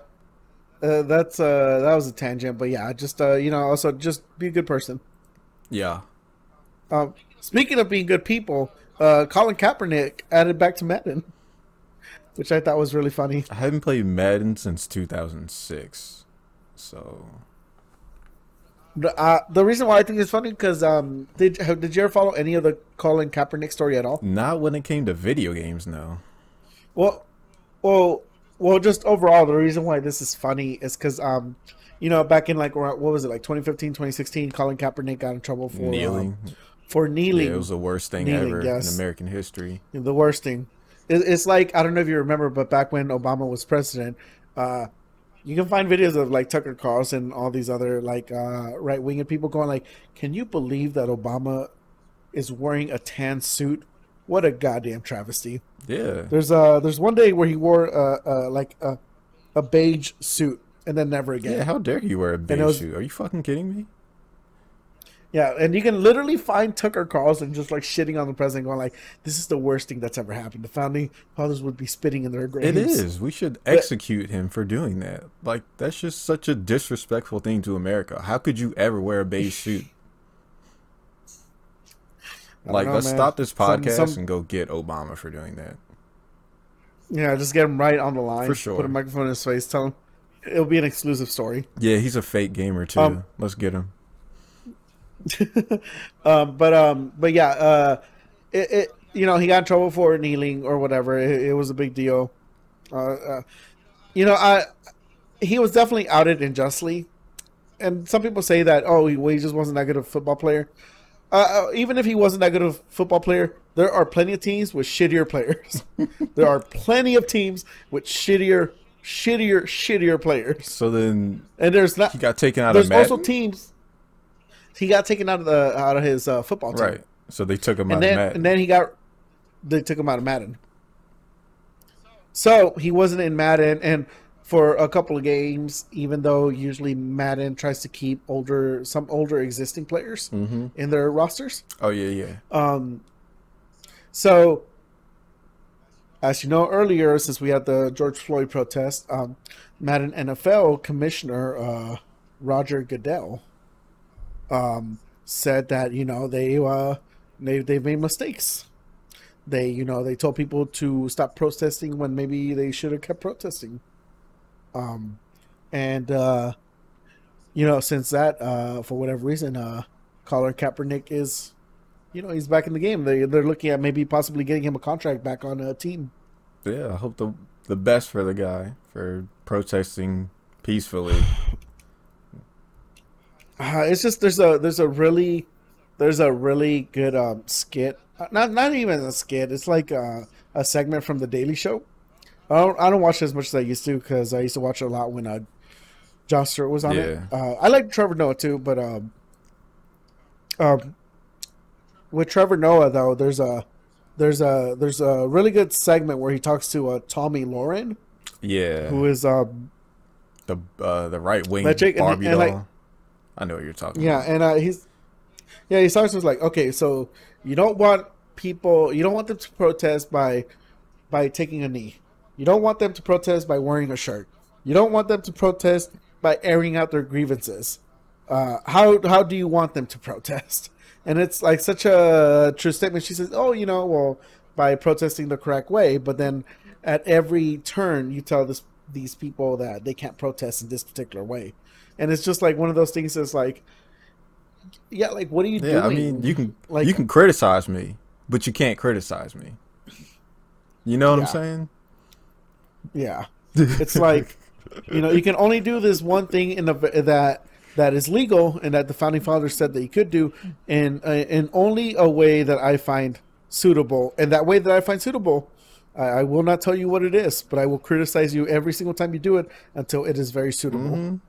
uh that's uh that was a tangent, but yeah, just uh you know also just be a good person. Yeah. Um, speaking of being good people, uh, Colin Kaepernick added back to Madden, which I thought was really funny. I haven't played Madden since 2006. So The, uh, the reason why I think it's funny because um, did did you ever follow any of the Colin Kaepernick story at all? Not when it came to video games, no. Well, well, well. Just overall, the reason why this is funny is because um, you know, back in like what was it like 2015, 2016, Colin Kaepernick got in trouble for Kneeling. um, for kneeling. Yeah, it was the worst thing Kneeling, ever yes. in American history. the worst thing. It, it's like I don't know if you remember, but back when Obama was president, uh, you can find videos of like Tucker Carlson and all these other like uh, right winged people going like, "Can you believe that Obama is wearing a tan suit? What a goddamn travesty!" Yeah. There's uh there's one day where he wore uh, uh like a a beige suit and then never again. Yeah, how dare you wear a beige was- suit? Are you fucking kidding me? Yeah, and you can literally find Tucker Carlson just like shitting on the president, going like, "This is the worst thing that's ever happened. The founding fathers would be spitting in their graves." It is. We should execute him for doing that. Like that's just such a disrespectful thing to America. How could you ever wear a beige *laughs* suit? Like, know, let's man. stop this Some- podcast some- and go get Obama for doing that. Yeah, just get him right on the line. For sure. Put a microphone in his face. Tell him it'll be an exclusive story. Yeah, he's a fake gamer too. Um, let's get him. *laughs* Um, but um, but yeah, uh, it, it you know he got in trouble for kneeling or whatever. It, it was a big deal. Uh, uh, you know, I he was definitely outed unjustly, and some people say that oh he, well, he just wasn't that good of a football player. Uh, uh, even if he wasn't that good of a football player, there are plenty of teams with shittier players. *laughs* there are plenty of teams with shittier, shittier, shittier players, So then and there's not. he got taken out There's of Madden. also teams. He got taken out of the out of his uh, football team, right. So they took him out then of Madden. and then he got they took him out of Madden. So he wasn't in Madden, and for a couple of games, even though usually Madden tries to keep older some older existing players hmm in their rosters. Oh yeah, yeah. Um, so, as you know earlier, since we had the George Floyd protest, um, Madden NFL commissioner uh, Roger Goodell um, said that you know they uh, they they made mistakes. They you know they told people to stop protesting when maybe they should have kept protesting. Um, and uh, you know since that uh, for whatever reason, uh, Colin Kaepernick is you know he's back in the game. They they're looking at maybe possibly getting him a contract back on a team. Yeah, I hope the the best for the guy for protesting peacefully. *sighs* *laughs* Uh, it's just there's a there's a really there's a really good um, skit. Uh, Not not even a skit. It's like a, a segment from the Daily Show. I don't I don't watch it as much as I used to because I used to watch it a lot when uh, Jon Stewart was on it. Uh, I like Trevor Noah too, but um, um, with Trevor Noah though, there's a there's a there's a really good segment where he talks to uh, Tomi Lahren, Yeah, who is um the uh, the right wing Magic and- Barbie and, doll. like- I know what you're talking Yeah, about. and uh, he's yeah, he starts with like, okay, so you don't want people, you don't want them to protest by by taking a knee. You don't want them to protest by wearing a shirt. You don't want them to protest by airing out their grievances. Uh, how how do you want them to protest? *laughs* And it's like such a true statement. She says, "Oh, you know, well, by protesting the correct way." But then at every turn, you tell this these people that they can't protest in this particular way, and it's just like one of those things. That's like, yeah, like what are you Yeah, doing? I mean, you can Like- you can criticize me, but you can't criticize me. You know what Yeah. I'm saying? Yeah, *laughs* it's like you know you can only do this one thing in the that that is legal and that the founding fathers said that you could do in uh, in only a way that I find suitable. And that way that I find suitable, I, I will not tell you what it is, but I will criticize you every single time you do it until it is very suitable. Mhm.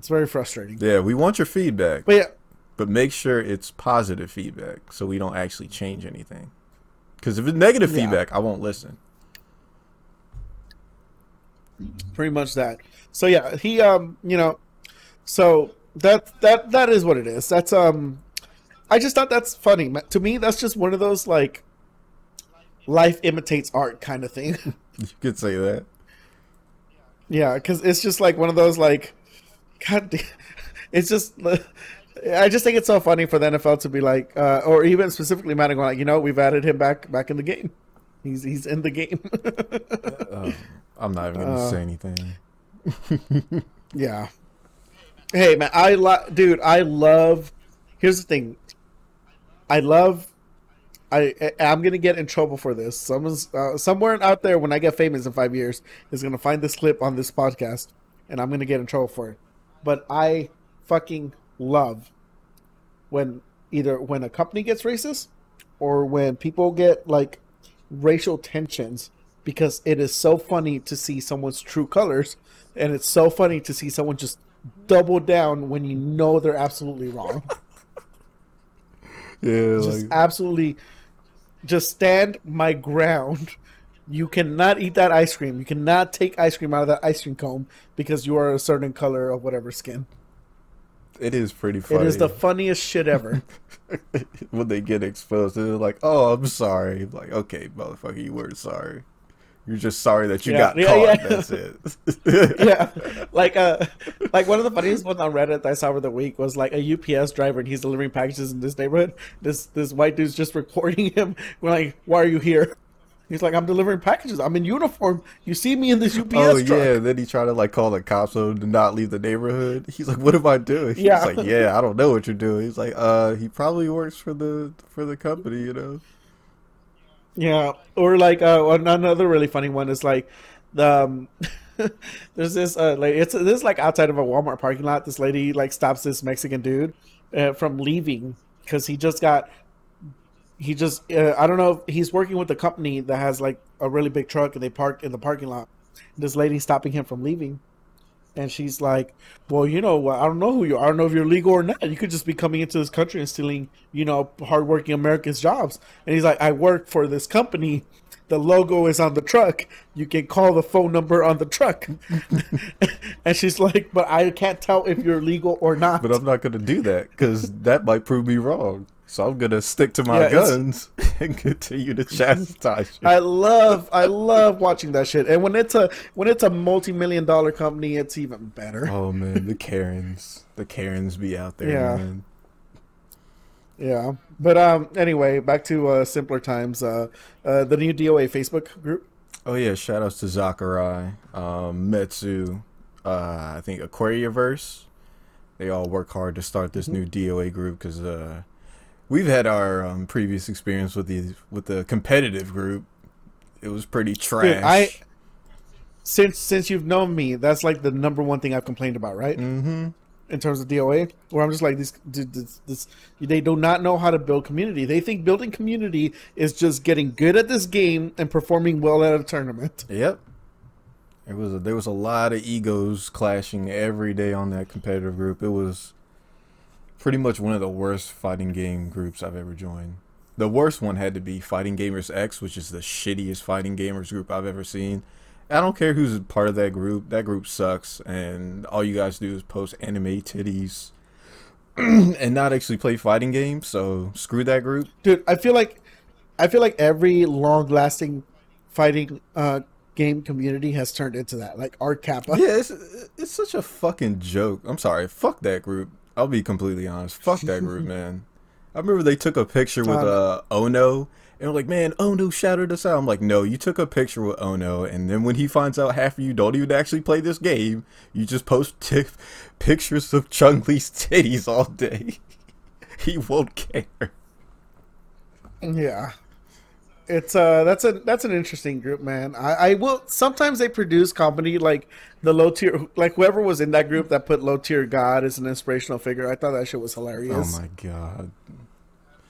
It's very frustrating. Yeah, we want your feedback, But yeah, but make sure it's positive feedback so we don't actually change anything. Because if it's negative Yeah. feedback, I won't listen. pretty much that. So yeah, he um, you know, so that that that is what it is. That's um, I just thought that's funny. To me, that's just one of those like life imitates art kind of thing. *laughs* You could say that. yeah, because it's just like one of those like, God, da- *laughs* it's just. I just think it's so funny for the NFL to be like, uh, or even specifically Madden going like, you know, we've added him back back in the game. He's he's in the game. *laughs* Um, I'm not even going to Uh, say anything. *laughs* Yeah. Hey man, I lo- dude, I love. Here's the thing. I love. I I'm gonna get in trouble for this. Someone's uh, somewhere out there when I get famous in five years is gonna find this clip on this podcast, and I'm gonna get in trouble for it. But I fucking love when either when a company gets racist or when people get like racial tensions because it is so funny to see someone's true colors and it's so funny to see someone just double down when you know they're absolutely wrong. *laughs* Yeah, just like, absolutely just stand my ground. You cannot eat that ice cream. You cannot take ice cream out of that ice cream cone because you are a certain color of whatever skin. it is pretty funny. It is the funniest shit ever. *laughs* when they get exposed, they're like, "Oh, I'm sorry." Like, okay, motherfucker, you weren't sorry. You're just sorry that you Yeah, got yeah, caught. yeah. That's it. *laughs* yeah, like uh, like one of the funniest ones on Reddit that I saw over the week was like a UPS driver and he's delivering packages in this neighborhood. This this white dude's just recording him. We're like, "Why are you here?" He's like, "I'm delivering packages. I'm in uniform. You see me in this UPS oh truck." yeah, then he tried to like call the cops so to not leave the neighborhood. He's like, "What am I doing?" He's Yeah. like, "Yeah, I don't know what you're doing." He's like, "Uh, he probably works for the for the company, you know." Yeah, or like uh, another really funny one is like the um, *laughs* there's this uh, like it's this is like outside of a Walmart parking lot. This lady like stops this Mexican dude uh, from leaving because he just got he just uh, I don't know he's working with a company that has like a really big truck and they park in the parking lot. This lady stopping him from leaving. And she's like, "Well, you know, I don't know who you are. I don't know if you're legal or not. You could just be coming into this country and stealing, you know, hardworking Americans' jobs." And he's like, "I work for this company. The logo is on the truck. You can call the phone number on the truck." *laughs* and she's like, "But I can't tell if you're legal or not." But I'm not gonna do that because that might prove me wrong. So I'm gonna stick to my Yeah, guns *laughs* and continue to chastise you. I love, I love watching that shit. And when it's a when it's a multi-million dollar company, it's even better. Oh man, the Karens, the Karens be out there, Yeah. man. Yeah, but um, anyway, back to uh, simpler times. Uh, uh, the new DOA Facebook group. Oh yeah, shout outs to Zakurai, um, Metsu, uh, I think Aquariaverse. They all work hard to start this new DOA group because uh, we've had our um, previous experience with the with the competitive group. It was pretty trash. I- Since since you've known me, that's like the number one thing I've complained about, right? mm-hmm. In terms of DOA, where I'm just like this, this, this, they do not know how to build community. They think building community is just getting good at this game and performing well at a tournament. Yep. There was a, there was a lot of egos clashing every day on that competitive group. It was pretty much one of the worst fighting game groups I've ever joined. The worst one had to be Fighting Gamers X, which is the shittiest fighting gamers group I've ever seen. I don't care who's part of that group. That group sucks, and all you guys do is post anime titties *clears throat* and not actually play fighting games. So screw that group. Dude, I feel like, I feel like every long-lasting fighting uh, game community has turned into that. Like our Kappa. Yeah, it's it's such a fucking joke. I'm sorry. Fuck that group. I'll be completely honest. Fuck that group, *laughs* man. I remember they took a picture with uh Ono and were like, "Man, Ono shouted us out." I'm like, "No, you took a picture with Ono, and then when he finds out half of you don't even actually play this game, you just post *laughs* t- pictures of Chun-Li's titties all day. *laughs* he won't care." Yeah. It's uh that's a that's an interesting group, man. I, I will sometimes they produce comedy like the low tier like whoever was in that group that put low tier God as an inspirational figure. I thought that shit was hilarious. Oh my god.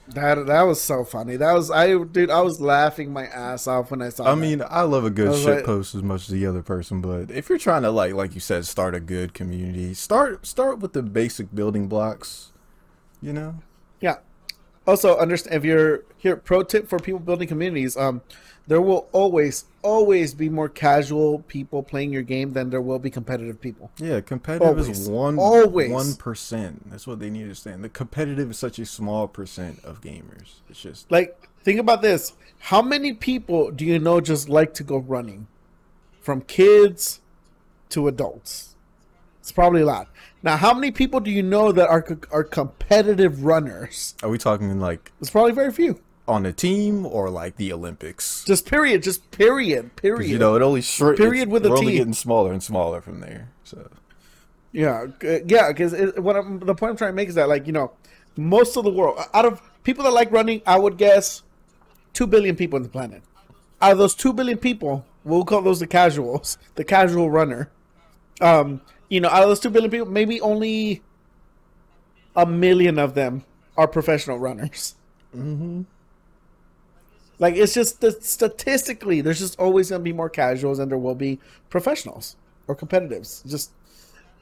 That that was so funny. That was I dude, I was laughing my ass off when I saw I that. mean, I love a good shit like- post as much as the other person, but if you're trying to like, like you said, start a good community, start start with the basic building blocks. You know, Yeah. Also, understand if you're here. Pro tip for people building communities: um, there will always, always be more casual people playing your game than there will be competitive people. yeah, competitive is Always. one Always. one percent. That's what they need to understand. The competitive is such a small percent of gamers. It's just Like, think about this: how many people do you know just like to go running, from kids to adults? It's probably a lot. Now, how many people do you know that are are competitive runners? are we talking like It's probably very few. on a team or like the Olympics? Just period. Just period. Period. you know, it only shrink. Period with a we're only T. getting smaller and smaller from there. So Yeah, yeah. Because what I'm, the point I'm trying to make is that like you know, most of the world out of people that like running, I would guess two billion people on the planet. Out of those two billion people, we'll call those the casuals, the casual runner. Um, you know, out of those two billion people, maybe only a million of them are professional runners. Mm-hmm. Like it's just that statistically, there's just always going to be more casuals than there will be professionals or competitives. Just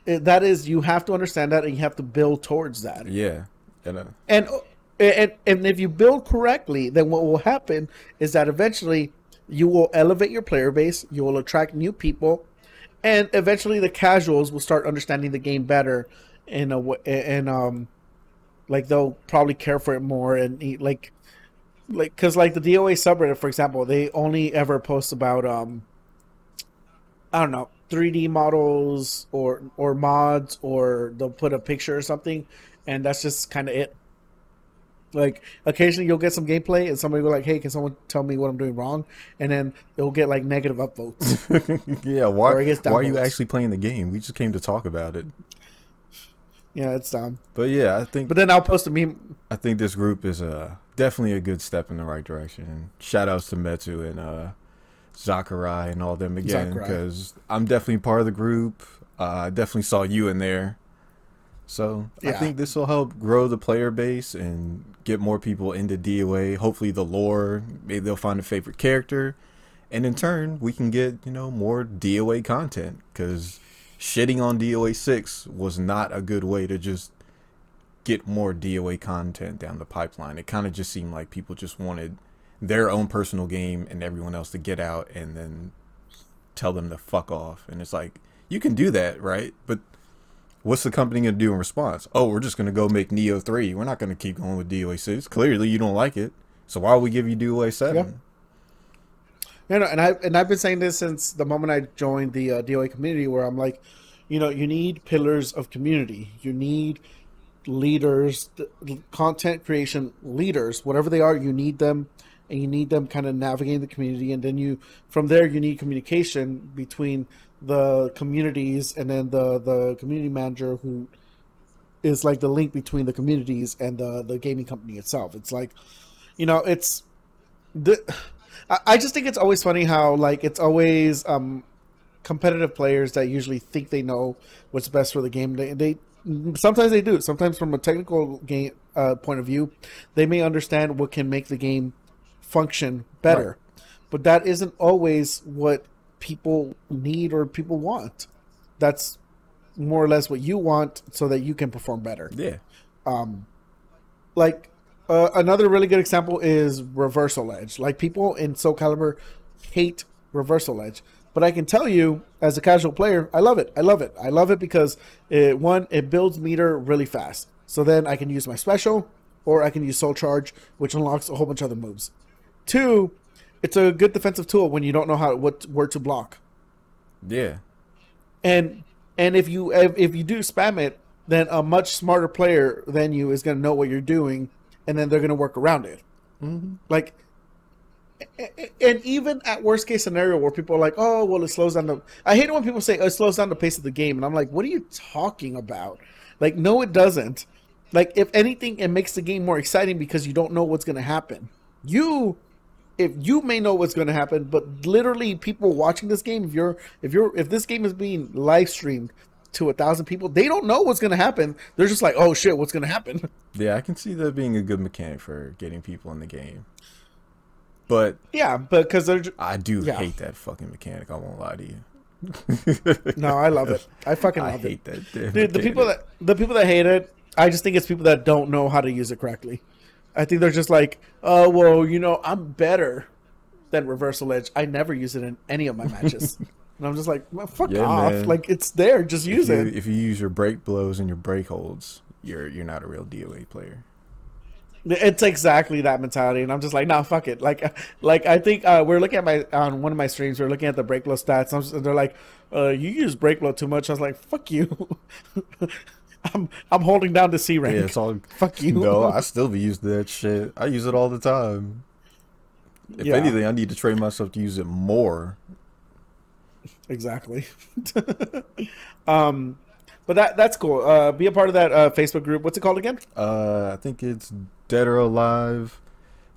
it, that is, you have to understand that, and you have to build towards that. Yeah. And, uh, And and and if you build correctly, then what will happen is that eventually you will elevate your player base, you will attract new people, and eventually the casuals will start understanding the game better in a way, and um, like they'll probably care for it more and eat, like like because like the DOA subreddit, for example, they only ever post about um, I don't know, 3D models or or mods, or they'll put a picture or something, and that's just kind of it. Like occasionally you'll get some gameplay and somebody will be like, "Hey, can someone tell me what I'm doing wrong?" And then it'll get like negative upvotes. *laughs* yeah. Why, why are you actually playing the game? We just came to talk about it. yeah, it's dumb. But yeah, I think But then I'll post a meme. I think this group is uh, definitely a good step in the right direction. And shout outs to Metu and uh, Zachary and all them again because I'm definitely part of the group. Uh, I definitely saw you in there. So I think this will help grow the player base and get more people into DOA. Hopefully, the lore, maybe they'll find a favorite character. And in turn, we can get, you know, more DOA content because shitting on DOA 6 was not a good way to just get more DOA content down the pipeline. It kind of just seemed like people just wanted their own personal game and everyone else to get out and then tell them to fuck off. And it's like, you can do that, right? But what's the company going to do in response? Oh, we're just going to go make Nioh 3. We're not going to keep going with DOA 6. Clearly, you don't like it. So why would we give you DOA 7? Yeah. You know, and I and I've been saying this since the moment I joined the uh, DOA community, where I'm like, you know, you need pillars of community. You need leaders, content creation leaders, whatever they are. You need them, and you need them kind of navigating the community, and then you from there you need communication between the communities and then the the community manager who is like the link between the communities and the the gaming company itself. It's like, you know, it's the. I- I just think it's always funny how like it's always um, competitive players that usually think they know what's best for the game. They, they sometimes they do. Sometimes from a technical game uh, point of view, they may understand what can make the game function better, but that isn't always what people need or people want. That's more or less what you want so that you can perform better Yeah. Um, like uh, another really good example is reversal edge. Like people in Soul Calibur hate reversal edge, but I can tell you as a casual player, I love it. I love it. I love it because it one it builds meter really fast. So then I can use my special, or I can use Soul Charge, which unlocks a whole bunch of other moves. Two, it's a good defensive tool when you don't know how what where to block. Yeah. and and if you if, if you do spam it then a much smarter player than you is going to know what you're doing and then they're going to work around it. Mm-hmm. Like a- a- and even at worst case scenario where people are like oh well it slows down the i hate it when people say oh, it slows down the pace of the game and i'm like what are you talking about? Like no it doesn't. Like if anything it makes the game more exciting because you don't know what's going to happen. You if you may know what's going to happen, but literally people watching this game, if you're if you're if this game is being live streamed to a thousand people, they don't know what's going to happen. They're just like, oh shit, what's going to happen? *laughs* Yeah, I can see that being a good mechanic for getting people in the game. But yeah, but because they're ju- I do Yeah. hate that fucking mechanic. I won't lie to you. *laughs* no, I love it. I fucking *laughs* I love hate it. that. Dude, the people that the people that hate it, I just think it's people that don't know how to use it correctly. I think they're just like, oh well, you know, I'm better than reversal edge. I never use it in any of my matches. *laughs* And I'm just like, well, fuck Yeah, off! man. Like it's there, just if use you, it. if you use your break blows and your break holds, you're you're not a real DOA player. It's exactly that mentality, and I'm just like, nah, fuck it. Like, like I think uh, we're looking at my on one of my streams. We're looking at the break blow stats. I'm just, they're like, uh, you use break blow too much. I was like, fuck you. *laughs* I'm I'm holding down the C rank. Yeah, it's all. *laughs* Fuck you. No, I still be using that shit. I use it all the time. If Yeah. anything, I need to train myself to use it more. exactly. *laughs* um, but that that's cool. Uh, be a part of that uh, Facebook group. What's it called again? Uh, I think it's Dead or Alive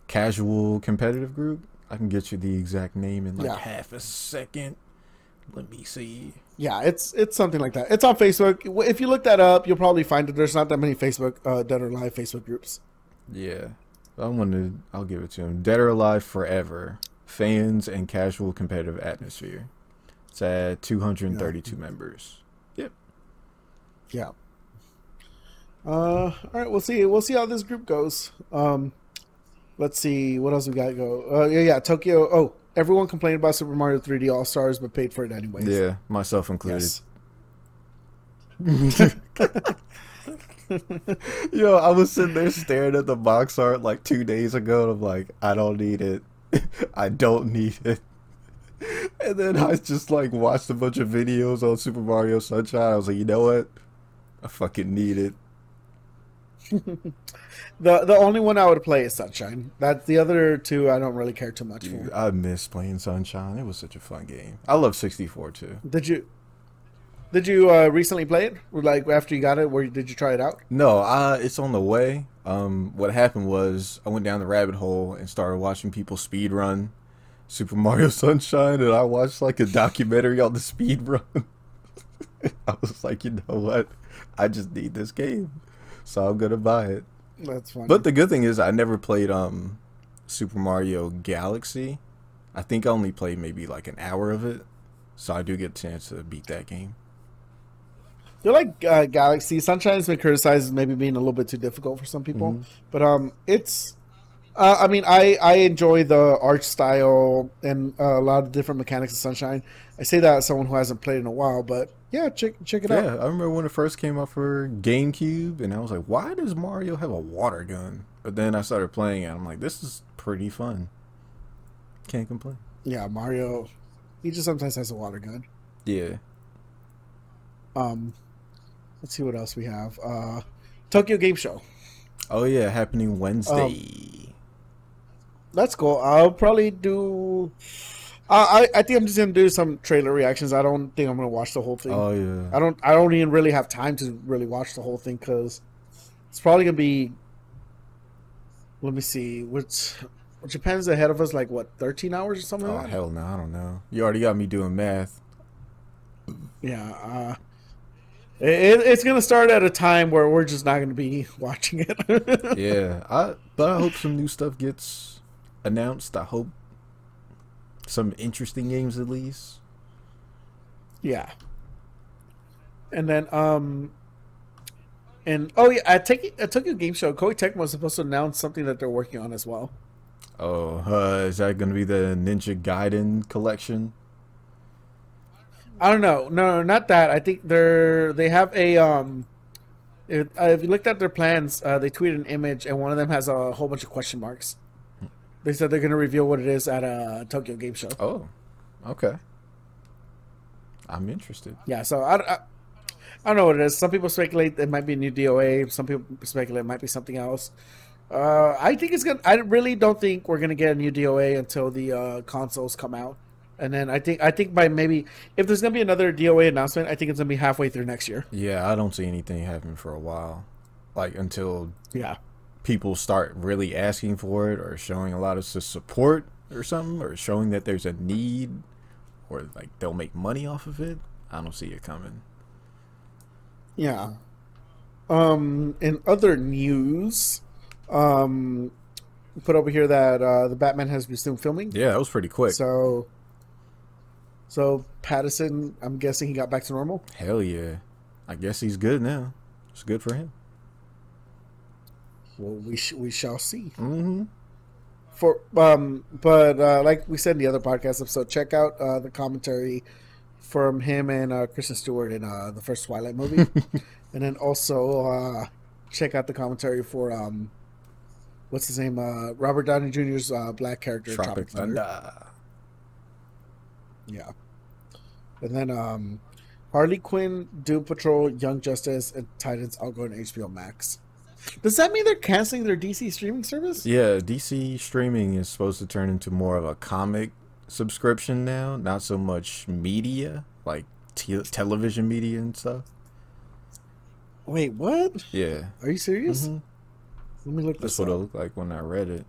Casual Competitive Group. I can get you the exact name in like Yeah. half a second. Let me see. Yeah, it's it's something like that. It's on Facebook. If you look that up, you'll probably find it. There's not that many Facebook uh, Dead or Alive Facebook groups. Yeah, I'm gonna I'll give it to him. Dead or Alive Forever fans and casual competitive atmosphere. It's at 232 members. Yep. Yeah. Uh, all right, we'll see. We'll see how this group goes. Um, let's see what else we got. to Go. Uh, yeah, yeah. Tokyo. Oh, everyone complained about Super Mario 3D All Stars, but paid for it anyways. Yeah, myself included. Yes. *laughs* Yo, I was sitting there staring at the box art like two days ago, and I'm like, I don't need it. *laughs* I don't need it. And then I just like watched a bunch of videos on Super Mario Sunshine. I was like, you know what? I fucking need it. *laughs* The the only one I would play is Sunshine. That's the other two I don't really care too much Dude, for. I miss playing Sunshine. It was such a fun game. I love 64 too. Did you did you uh, recently play it? Like after you got it, where did you try it out? No, uh, it's on the way. Um, what happened was I went down the rabbit hole and started watching people speed run Super Mario *laughs* Sunshine, and I watched like a documentary on the speed run. *laughs* I was like, you know what? I just need this game, so I'm gonna buy it. That's fun. But the good thing is, I never played um Super Mario Galaxy. I think I only played maybe like an hour of it, so I do get a chance to beat that game. You're like uh, Galaxy. Sunshine's been criticized as maybe being a little bit too difficult for some people, Mm-hmm. but um, it's. Uh, I mean, I I enjoy the art style and uh, a lot of different mechanics of Sunshine. I say that as someone who hasn't played in a while, but yeah, check check it Yeah, out. Yeah, I remember when it first came out for GameCube, and I was like, "Why does Mario have a water gun?" But then I started playing it. I'm like, "This is pretty fun." Can't complain. Yeah, Mario. He just sometimes has a water gun. Yeah. Um, let's see what else we have. Uh, Tokyo Game Show. Oh yeah, happening Wednesday. That's cool. I'll probably do. I I I think I'm just gonna do some trailer reactions. I don't think I'm gonna watch the whole thing. oh yeah. I don't. I don't even really have time to really watch the whole thing because it's probably gonna be. Let me see. Which Japan's ahead of us, like what, 13 hours or something? Oh like hell no, I don't know. You already got me doing math. Yeah. Uh, it, it's gonna start at a time where we're just not gonna be *laughs* watching it. *laughs* yeah, I but I hope some new stuff gets announced. I hope some interesting games at least. Yeah. And then um and oh yeah, at Tokyo, at Tokyo Game Show, Koei Tecmo was supposed to announce something that they're working on as well. Oh, uh, is that gonna be the Ninja Gaiden collection? I don't know. No, no, not that. I think they're they have a um if, uh, if you looked at their plans, uh, they tweeted an image and one of them has a whole bunch of question marks. They said they're going to reveal what it is at a Tokyo Game Show. Oh, okay. I'm interested. Yeah, so I, I, I don't know what it is. Some people speculate it might be a new DOA. Some people speculate it might be something else. Uh, I think it's gonna. I really don't think we're gonna get a new DOA until the uh, consoles come out, and then I think I think by maybe if there's gonna be another DOA announcement, I think it's gonna be halfway through next year. Yeah, I don't see anything happening for a while. Like until Yeah, people start really asking for it or showing a lot of support or something or showing that there's a need or like they'll make money off of it. I don't see it coming. yeah. Um, in other news, um, put over here that uh, the Batman has resumed filming. Yeah, that was pretty quick. So, so Pattinson, I'm guessing he got back to normal. Hell yeah. I guess he's good now. It's good for him. Well, we sh- we shall see. Mm-hmm. For um, but uh, like we said in the other podcast episode, check out uh, the commentary from him and uh, Kristen Stewart in uh, the first Twilight movie, *laughs* and then also uh, check out the commentary for um, what's his name, uh, Robert Downey Jr.'s uh, black character, Tropic Thunder. Yeah, and then um, Harley Quinn, Doom Patrol, Young Justice, and Titans all going to HBO Max. Does that mean they're canceling their DC streaming service? Yeah, DC streaming is supposed to turn into more of a comic subscription now, not so much media, like te- television media and stuff. Wait, what? Yeah, Are you serious? Mhm. Let me look that's this what it looked like when I read it.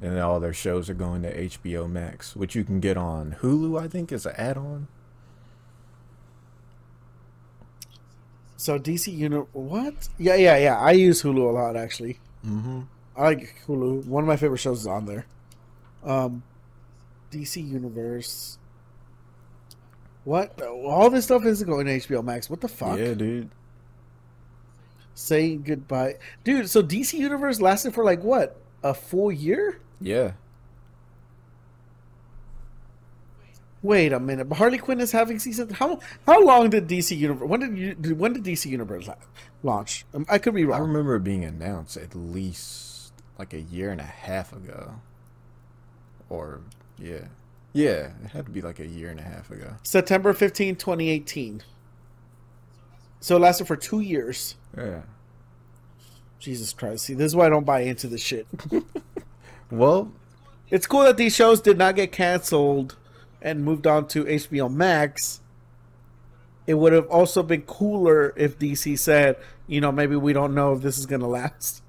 And all their shows are going to HBO Max, which you can get on Hulu. I think is an add-on. So DC Uni what? Yeah, yeah, yeah. I use Hulu a lot actually. Mm-hmm. I like Hulu. One of my favorite shows is on there. Um, DC Universe. What? All this stuff isn't going to HBO Max. What the fuck? Yeah, dude. Saying goodbye, dude. So DC Universe lasted for like what? A full year? Yeah. Wait a minute. But Harley Quinn is having season. How how long did DC Universe? When did you? When did DC Universe launch? Um, I could be wrong. I remember it being announced at least like a year and a half ago. Or yeah. Yeah, it had to be like a year and a half ago. September 15, 2018. So it lasted for two years. Yeah. Jesus Christ. See, this is why I don't buy into this shit. *laughs* Well, it's cool that these shows did not get canceled and moved on to HBO Max. It would have also been cooler if DC said, you know, maybe we don't know if this is going to last.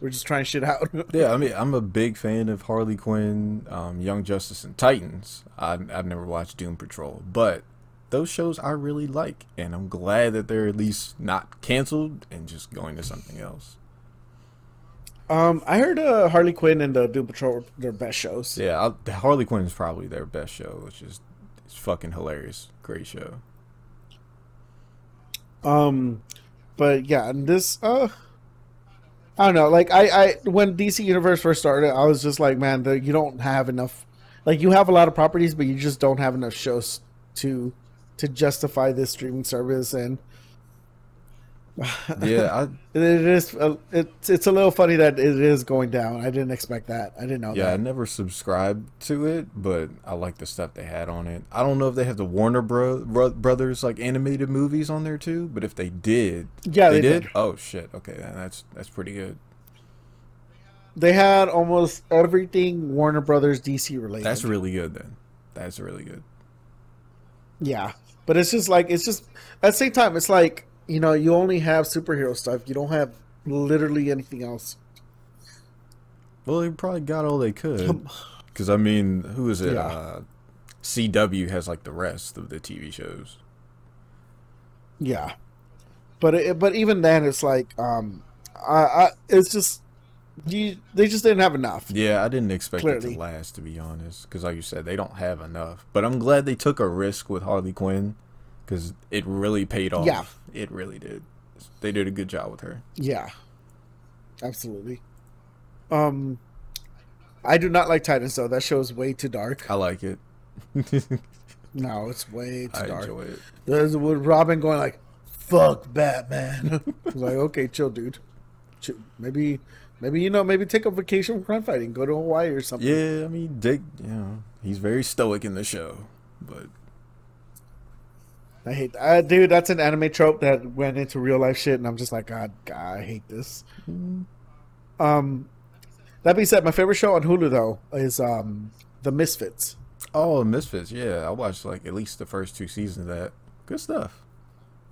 We're just trying shit out. *laughs* yeah, I mean, I'm a big fan of Harley Quinn, um, Young Justice, and Titans. I, I've never watched Doom Patrol, but those shows I really like, and I'm glad that they're at least not canceled and just going to something else. Um, I heard uh, Harley Quinn and the Doom Patrol were their best shows. Yeah, I, Harley Quinn is probably their best show, which is it's fucking hilarious. Great show. Um, but yeah, and this uh, I don't know. Like I, I when DC Universe first started, I was just like, man, the, you don't have enough. Like you have a lot of properties, but you just don't have enough shows to to justify this streaming service. And Yeah, *laughs* it is uh, it's it's a little funny that it is going down. I didn't expect that. I didn't know I yeah, I never subscribed to it, but I like the stuff they had on it. I don't know if they have the Warner Bro- Brothers like animated movies on there too, but if they did, Yeah, they, they did? did. Oh shit, okay, that's that's pretty good. They had almost everything Warner Brothers DC related. That's really good then. That's really good. Yeah, but it's just like it's just at the same time it's like you know you only have superhero stuff. You don't have literally anything else. Well, they probably got all they could. Because I mean, who is it? Yeah. Uh, CW has like the rest of the TV shows. Yeah, but it, but even then it's like um, I, I it's just you they just didn't have enough. Yeah, I didn't expect it to last, to be honest. Because, like you said, they don't have enough. But I'm glad they took a risk with Harley Quinn because it really paid off. Yeah. It really did. They did a good job with her. Yeah, absolutely. Um, I do not like Titans though. That show is way too dark. I like it. *laughs* No, it's way too I dark. enjoy it. There's with Robin going like, "Fuck Batman." *laughs* Like, "Okay, chill, dude. Chill. Maybe, maybe you know, maybe take a vacation from crime fighting, go to Hawaii or something." Yeah, I mean, Dick, you know, he's very stoic in the show. But I hate, uh, dude. That's an anime trope that went into real life shit, and I'm just like, God, God, I hate this. Um, that being said, my favorite show on Hulu though is um, The Misfits. oh, Misfits, yeah, I watched like at least the first two seasons of that. Good stuff.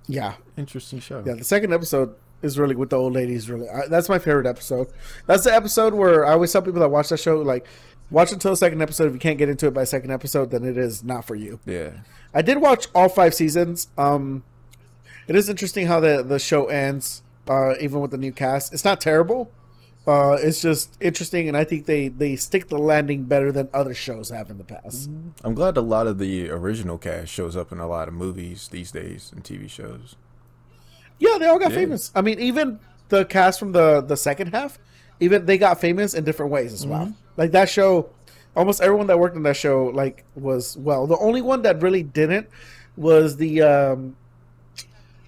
Yeah, Interesting show. yeah. The second episode is really with the old ladies. Really, I, that's my favorite episode. That's the episode where I always tell people that watch that show like. Watch until the second episode. If you can't get into it by second episode, then it is not for you. Yeah. I did watch all five seasons. Um, it is interesting how the the show ends, uh, even with the new cast. It's not terrible. Uh, it's just interesting, and I think they they stick the landing better than other shows have in the past. I'm glad a lot of the original cast shows up in a lot of movies these days and TV shows. Yeah, they all got Yeah. famous. I mean, even the cast from the the second half, even they got famous in different ways as well. Like that show, almost everyone that worked on that show like was well. The only one that really didn't was the um,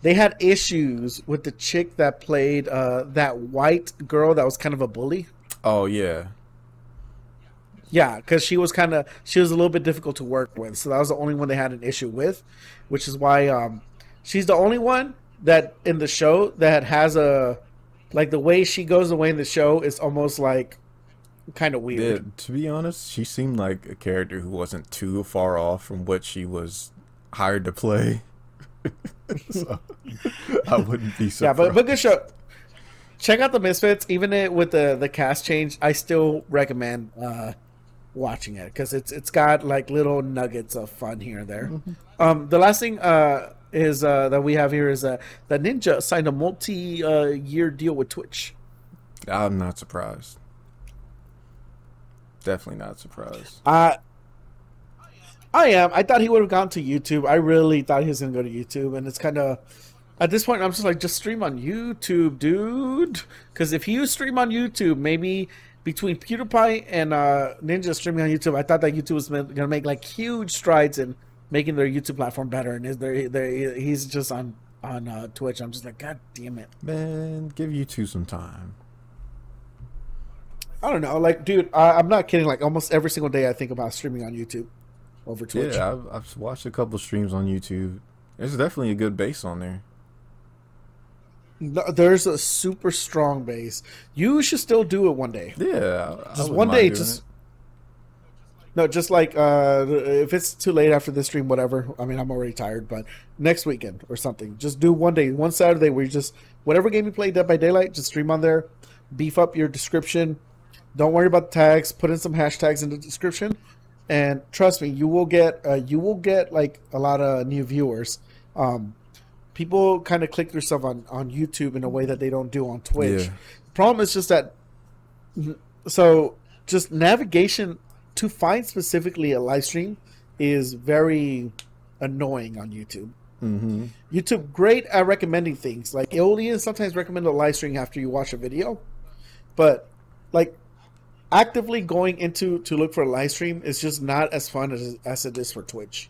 they had issues with the chick that played uh, that white girl that was kind of a bully. Oh yeah. Yeah, because she was kind of she was a little bit difficult to work with, so that was the only one they had an issue with, which is why um, she's the only one that in the show that has a like the way she goes away in the show is almost like kind of Yeah, weird. to be honest, she seemed like a character who wasn't too far off from what she was hired to play. *laughs* so I wouldn't be surprised. Yeah, but but good show. Check out the Misfits. Even it, with the the cast change, I still recommend uh, watching it because it's it's got like little nuggets of fun here and there. Um, the last thing uh, is uh, that we have here is uh, that Ninja signed a multi uh, year deal with Twitch. I'm not surprised. Definitely not surprised. Uh, I am. I thought he would have gone to YouTube. I really thought he was going to go to YouTube, and it's kind of at this point I'm just like, just stream on YouTube, dude. Because if you stream on YouTube, maybe between PewDiePie and uh, Ninja streaming on YouTube, I thought that YouTube was going to make like huge strides in making their YouTube platform better, and is there, there he's just on on uh, Twitch. I'm just like, God damn it. Man, give YouTube some time. I don't know, like, dude, I, I'm not kidding. Like, almost every single day, I think about streaming on YouTube over Twitch. Yeah, I've, I've watched a couple streams on YouTube. There's definitely a good base on there. No, there's a super strong base. You should still do it one day. Yeah, I- I Just wouldn't one mind day, doing just it. No, just like uh, if it's too late after this stream, whatever. I mean, I'm already tired, but next weekend or something, just do one day, one Saturday where you just whatever game you play Dead by Daylight, just stream on there. Beef up your description. Don't worry about the tags. Put in some hashtags in the description, and trust me, you will get uh, you will get like a lot of new viewers. Um, people kind of click their stuff on on YouTube in a way that they don't do on Twitch. Yeah. Problem is just that so just navigation to find specifically a live stream is very annoying on YouTube. Mm-hmm. YouTube great at recommending things. Like even sometimes recommend a live stream after you watch a video, but like actively going into to look for a live stream is just not as fun as as it is for Twitch.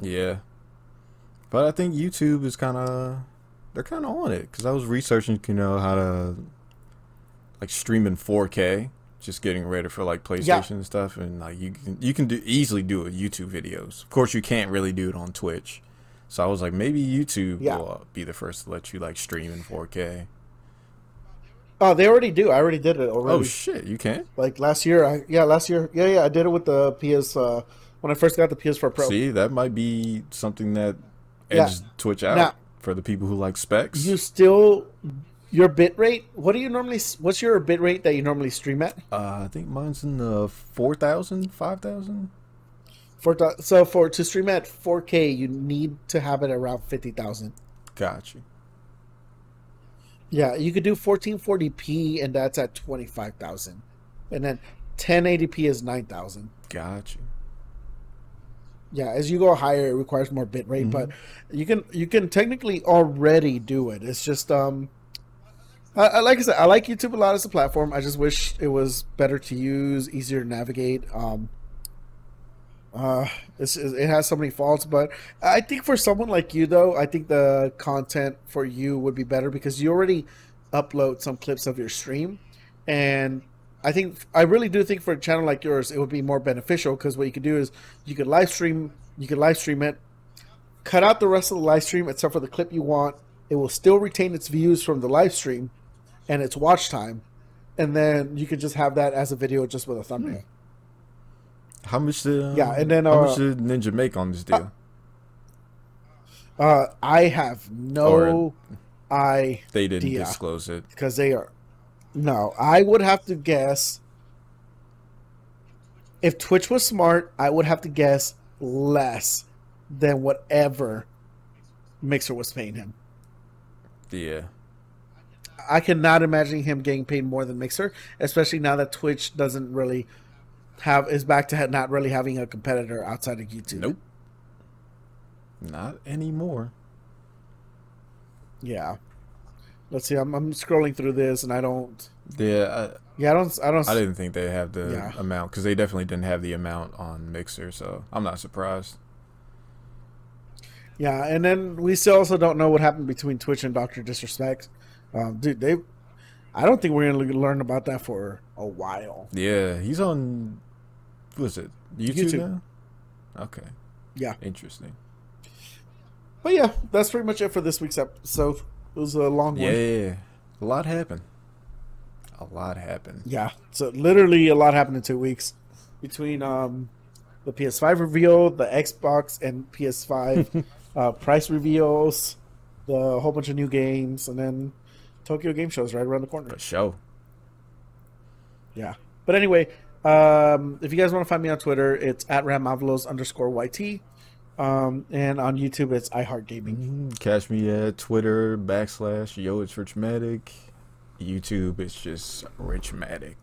Yeah, but I think YouTube is kind of they're kind of on it because I was researching, you know, how to like stream in 4K, just getting ready for like PlayStation Yeah. and stuff, and like you can you can do easily do it YouTube videos. Of course, you can't really do it on Twitch. So I was like, maybe YouTube Yeah. will uh, be the first to let you like stream in 4K. Oh, they already do. I already did it already. Oh shit, you can? like last year, I, yeah, last year, yeah, yeah, I did it with the PS uh, when I first got the PS4 Pro. See, that might be something that Yeah. edges Twitch out Now- for the people who like specs. You still your bit rate? What do you normally? What's your bit rate that you normally stream at? uh, I think mine's in the 4,000, 5,000. For th- so for to stream at 4K, you need to have it around fifty thousand. Gotcha. Yeah, you could do 1440p, and that's at twenty five thousand, and then 1080p is nine thousand. Gotcha. Yeah, as you go higher, it requires more bit rate, but you can you can technically already do it. It's just um, I, I like I said, I like YouTube a lot as a platform. I just wish it was better to use, easier to navigate. Um, uh, it has so many faults, but I think for someone like you, though, I think the content for you would be better because you already upload some clips of your stream, and I think I really do think for a channel like yours, it would be more beneficial because what you could do is you could live stream, you could live stream it, cut out the rest of the live stream except for the clip you want. It will still retain its views from the live stream and its watch time, and then you could just have that as a video just with a thumbnail. How much did um, Yeah, and then, how uh, much did Ninja make on this deal? Uh, I have no idea they didn't disclose it. because they are. No, I would have to guess. If Twitch was smart, I would have to guess less than whatever Mixer was paying him. Yeah, I cannot imagine him getting paid more than Mixer, especially now that Twitch doesn't really have is back to not really having a competitor outside of YouTube. nope, not anymore. Yeah. Let's see. I'm, I'm scrolling through this, and I don't. Yeah, uh, Yeah, I don't. I don't. I, I didn't think they have the Yeah. amount because they definitely didn't have the amount on Mixer, so I'm not surprised. Yeah, and then we still also don't know what happened between Twitch and Doctor Disrespect. Um, dude, they. I don't think we're gonna learn about that for a while. Yeah, he's on. What is it? YouTube, YouTube. now? Okay, Yeah, interesting. but yeah, that's pretty much it for this week's episode. It was a long Yeah, one. yeah, yeah. a lot happened. A lot happened. Yeah, so literally a lot happened in two weeks between um, the PS5 reveal, the Xbox and PS5 *laughs* uh, price reveals. the whole bunch of new games, and then Tokyo Game Show is right around the corner. For show. Yeah. But anyway, um, if you guys want to find me on Twitter, it's at ramavalos underscore YT. Um, and on YouTube, it's iHeartGaming. Mhm. Catch me at Twitter backslash Yo it's Richmatic. YouTube it's just Richmatic.